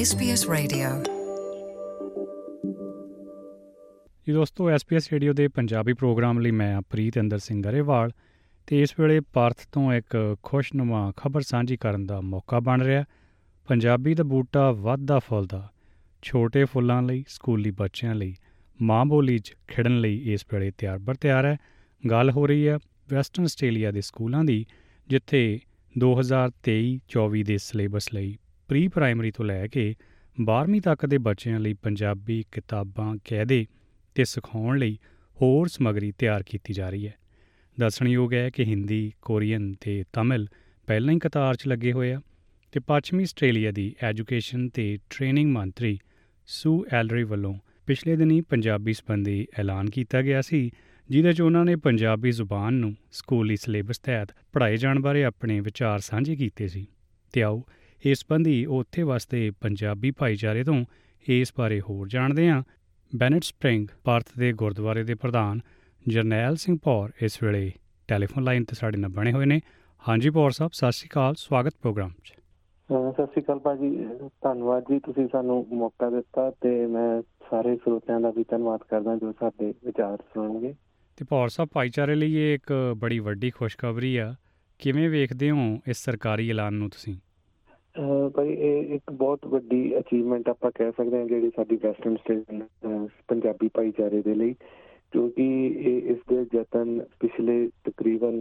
SBS Radio. ਜੀ ਦੋਸਤੋ, SBS radio ਦੇ ਪੰਜਾਬੀ ਪ੍ਰੋਗਰਾਮ ਲਈ ਮੈਂ ਪ੍ਰੀਤ ਅੰਦਰ ਸਿੰਘ ਗਰੇਵਾਲ ਤੇ ਇਸ ਵੇਲੇ ਭਾਰਤ ਤੋਂ ਇੱਕ ਖੁਸ਼ਨੁਮਾ ਖਬਰ ਸਾਂਝੀ ਕਰਨ ਦਾ ਮੌਕਾ ਬਣ ਰਿਹਾ। ਪੰਜਾਬੀ ਦਾ ਬੂਟਾ ਵੱਧਦਾ ਫੁੱਲਦਾ, ਛੋਟੇ ਫੁੱਲਾਂ ਲਈ, ਸਕੂਲੀ ਬੱਚਿਆਂ ਲਈ, ਮਾਂ ਬੋਲੀ 'ਚ ਖਿੜਨ ਲਈ ਇਸ ਵੇਲੇ ਤਿਆਰ ਬਰ ਤਿਆਰ ਹੈ। ਗੱਲ ਹੋ ਰਹੀ ਹੈ ਵੈਸਟਰਨ ਆਸਟ੍ਰੇਲੀਆ ਦੇ ਸਕੂਲਾਂ ਦੀ, ਜਿੱਥੇ 2023-24 ਦੇ ਸਿਲੇਬਸ ਲਈ ਪ੍ਰੀ ਪ੍ਰਾਇਮਰੀ ਤੋਂ ਲੈ ਕੇ 12ਵੀਂ ਤੱਕ ਦੇ ਬੱਚਿਆਂ ਲਈ ਪੰਜਾਬੀ ਕਿਤਾਬਾਂ ਕਾਇਦੇ ਤੇ ਸਿਖਾਉਣ ਲਈ ਹੋਰ ਸਮੱਗਰੀ ਤਿਆਰ ਕੀਤੀ ਜਾ ਰਹੀ ਹੈ। ਦੱਸਣਯੋਗ ਹੈ ਕਿ ਹਿੰਦੀ, ਕੋਰੀਅਨ ਤੇ ਤਮਿਲ ਪਹਿਲਾਂ ਹੀ ਕਤਾਰ 'ਚ ਲੱਗੇ ਹੋਏ ਆ ਤੇ ਪੱਛਮੀ ਆਸਟ੍ਰੇਲੀਆ ਦੀ ਐਜੂਕੇਸ਼ਨ ਤੇ ਟ੍ਰੇਨਿੰਗ ਮੰਤਰੀ ਸੂ ਐਲਰੀ ਵੱਲੋਂ ਪਿਛਲੇ ਦਿਨੀ ਪੰਜਾਬੀ ਸੰਬੰਧੀ ਐਲਾਨ ਕੀਤਾ ਗਿਆ ਸੀ, ਜਿਹਦੇ 'ਚ ਉਹਨਾਂ ਨੇ ਪੰਜਾਬੀ ਜ਼ੁਬਾਨ ਨੂੰ ਸਕੂਲੀ ਸਿਲੇਬਸ ਤਹਿਤ ਪੜ੍ਹਾਏ ਜਾਣ ਬਾਰੇ ਆਪਣੇ ਵਿਚਾਰ ਸਾਂਝੇ ਕੀਤੇ ਸੀ। ਤੇ ਆਓ ਇਸ ਸੰਬੰਧੀ ਉੱਥੇ ਵਸਦੇ ਪੰਜਾਬੀ ਭਾਈਚਾਰੇ ਤੋਂ ਇਸ ਬਾਰੇ ਹੋਰ ਜਾਣਦੇ ਹਾਂ। ਬੈਨਟ ਸਪ੍ਰਿੰਗ ਭਾਰਤ ਦੇ ਗੁਰਦੁਆਰੇ ਦੇ ਪ੍ਰਧਾਨ ਜਰਨੈਲ ਸਿੰਘ ਪੌਰ ਇਸ ਵੇਲੇ ਟੈਲੀਫੋਨ ਲਾਈਨ ਤੇ ਸਾਡੇ ਨਾਲ ਬਣੇ ਹੋਏ ਨੇ। ਹਾਂਜੀ ਪੌਰ ਸਾਹਿਬ ਸਤਿ ਸ਼੍ਰੀ ਅਕਾਲ ਸਵਾਗਤ ਪ੍ਰੋਗਰਾਮ 'ਚ। ਸਤਿ ਸ਼੍ਰੀ ਅਕਾਲ ਭਾਜੀ ਧੰਨਵਾਦ ਜੀ ਤੁਸੀਂ ਸਾਨੂੰ ਮੌਕਾ ਦਿੱਤਾ ਤੇ ਮੈਂ ਸਾਰੇ ਸਰੋਤਿਆਂ ਦਾ ਵੀ ਧੰਨਵਾਦ ਕਰਦਾ ਜੋ ਸਾਡੇ ਵਿਚਾਰ ਸੁਣਨਗੇ। ਤੇ ਪੌਰ ਸਾਹਿਬ ਭਾਈਚਾਰੇ ਲਈ ਇਹ ਇੱਕ ਬੜੀ ਵੱਡੀ ਖੁਸ਼ਖਬਰੀ ਆ। ਕਿਵੇਂ ਵੇਖਦੇ ਹੋ ਇਸ ਸਰਕਾਰੀ ਐਲਾਨ ਨੂੰ ਤੁਸੀਂ? ਭਾਈ ਇਹ ਇੱਕ ਬਹੁਤ ਵੱਡੀ ਅਚੀਵਮੈਂਟ ਆਪਾਂ ਕਹਿ ਸਕਦੇ ਹਾਂ ਜਿਹੜੀ ਸਾਡੀ ਵੈਸਟਰਨ ਸਟੇਟ ਪੰਜਾਬੀ ਭਾਈਚਾਰੇ ਦੇ ਲਈ, ਕਿਉਂਕਿ ਇਹ ਇਸ ਦੇ ਯਤਨ ਪਿਛਲੇ ਤਕਰੀਬਨ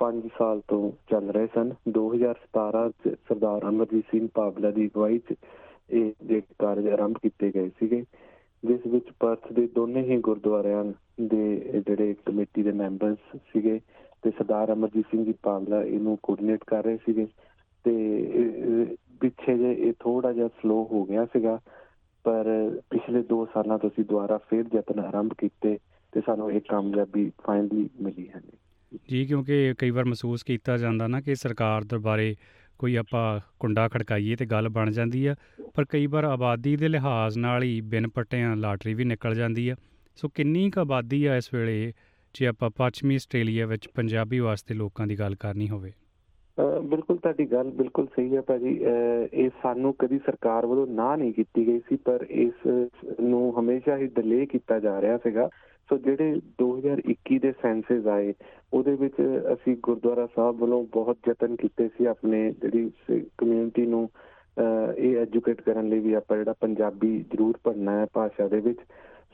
5 ਸਾਲ ਤੋਂ ਚੱਲ ਰਹੇ ਸਨ। 2017 ਚ ਸਰਦਾਰ ਅਮਰਜੀਤ ਸਿੰਘ ਪਾਬਲਾ ਦੀ ਅਗਵਾਈ ਚ ਇਹ ਜਿਹੜੇ ਕਾਰਜ ਆਰੰਭ ਕੀਤੇ ਗਏ ਸੀਗੇ, ਜਿਸ ਵਿੱਚ ਪਰਥ ਦੇ ਦੋਨੇ ਹੀ ਗੁਰਦੁਆਰਿਆਂ ਦੇ ਜਿਹੜੇ ਕਮੇਟੀ ਦੇ ਮੈਂਬਰਸ ਸੀਗੇ ਤੇ ਸਰਦਾਰ ਅਮਰਜੀਤ ਸਿੰਘ ਜੀ ਪਾਬਲਾ ਇਹਨੂੰ ਕੋਆਰਡੀਨੇਟ ਕਰ ਰਹੇ ਸੀਗੇ। ਤੇ ਇਹ- ਪਿੱਛੇ ਜੇ ਇਹ ਥੋੜਾ ਜਿਹਾ ਸਲੋ ਹੋ ਗਿਆ ਸੀਗਾ, ਪਰ ਪਿਛਲੇ 2 ਸਾਲਾਂ ਤੋਂ ਅਸੀਂ ਦੁਬਾਰਾ ਫੇਰ ਯਤਨ ਆਰੰਭ ਕੀਤੇ ਤੇ ਸਾਨੂੰ ਇਹ ਕਾਮਯਾਬੀ ਫਾਈਨਲੀ ਮਿਲੀ ਹੈ ਜੀ। ਕਿਉਂਕਿ ਕਈ ਵਾਰ ਮਹਿਸੂਸ ਕੀਤਾ ਜਾਂਦਾ ਨਾ ਕਿ ਸਰਕਾਰ ਦਰਬਾਰੇ ਕੋਈ ਆਪਾਂ ਕੁੰਡਾ ਖੜਕਾਈਏ ਤੇ ਗੱਲ ਬਣ ਜਾਂਦੀ ਆ, ਪਰ ਕਈ ਵਾਰ ਆਬਾਦੀ ਦੇ ਲਿਹਾਜ਼ ਨਾਲ ਹੀ ਬਿਨ ਪੱਟਿਆਂ ਲਾਟਰੀ ਵੀ ਨਿਕਲ ਜਾਂਦੀ ਆ। ਸੋ ਕਿੰਨੀ ਕੁ ਆਬਾਦੀ ਆ ਇਸ ਵੇਲੇ, ਜੇ ਆਪਾਂ ਪੱਛਮੀ ਆਸਟ੍ਰੇਲੀਆ ਵਿੱਚ ਪੰਜਾਬੀ ਵਾਸਤੇ ਲੋਕਾਂ ਦੀ ਗੱਲ ਕਰਨੀ ਹੋਵੇ? ਅਹ ਬਿਲਕੁਲ ਤੁਹਾਡੀ ਗੱਲ ਬਿਲਕੁਲ ਸਹੀ ਹੈ ਭਾਜੀ। ਅਹ ਇਹ ਸਾਨੂੰ ਕਦੀ ਸਰਕਾਰ ਵੱਲੋਂ ਨਾ ਨਹੀਂ ਕੀਤੀ ਗਈ ਸੀ, ਪਰ ਇਸ ਨੂੰ ਹਮੇਸ਼ਾ ਹੀ ਡਿਲੇ ਕੀਤਾ ਜਾ ਰਿਹਾ ਸੀਗਾ। ਸੋ ਜਿਹੜੇ 2021 ਦੇ ਸੈਂਸਸ ਆਏ, ਉਹਦੇ ਵਿੱਚ ਅਸੀਂ ਗੁਰਦੁਆਰਾ ਸਾਹਿਬ ਵੱਲੋਂ ਬਹੁਤ ਯਤਨ ਕੀਤੇ ਸੀ ਆਪਣੇ ਜਿਹੜੀ ਕਮਿਊਨਿਟੀ ਨੂੰ, ਅਹ ਇਹ ਐਜੂਕੇਟ ਕਰਨ ਲਈ ਵੀ ਆਪਾਂ ਜਿਹੜਾ ਪੰਜਾਬੀ ਜ਼ਰੂਰ ਪੜ੍ਹਨਾ ਹੈ ਭਾਸ਼ਾ ਦੇ ਵਿੱਚ।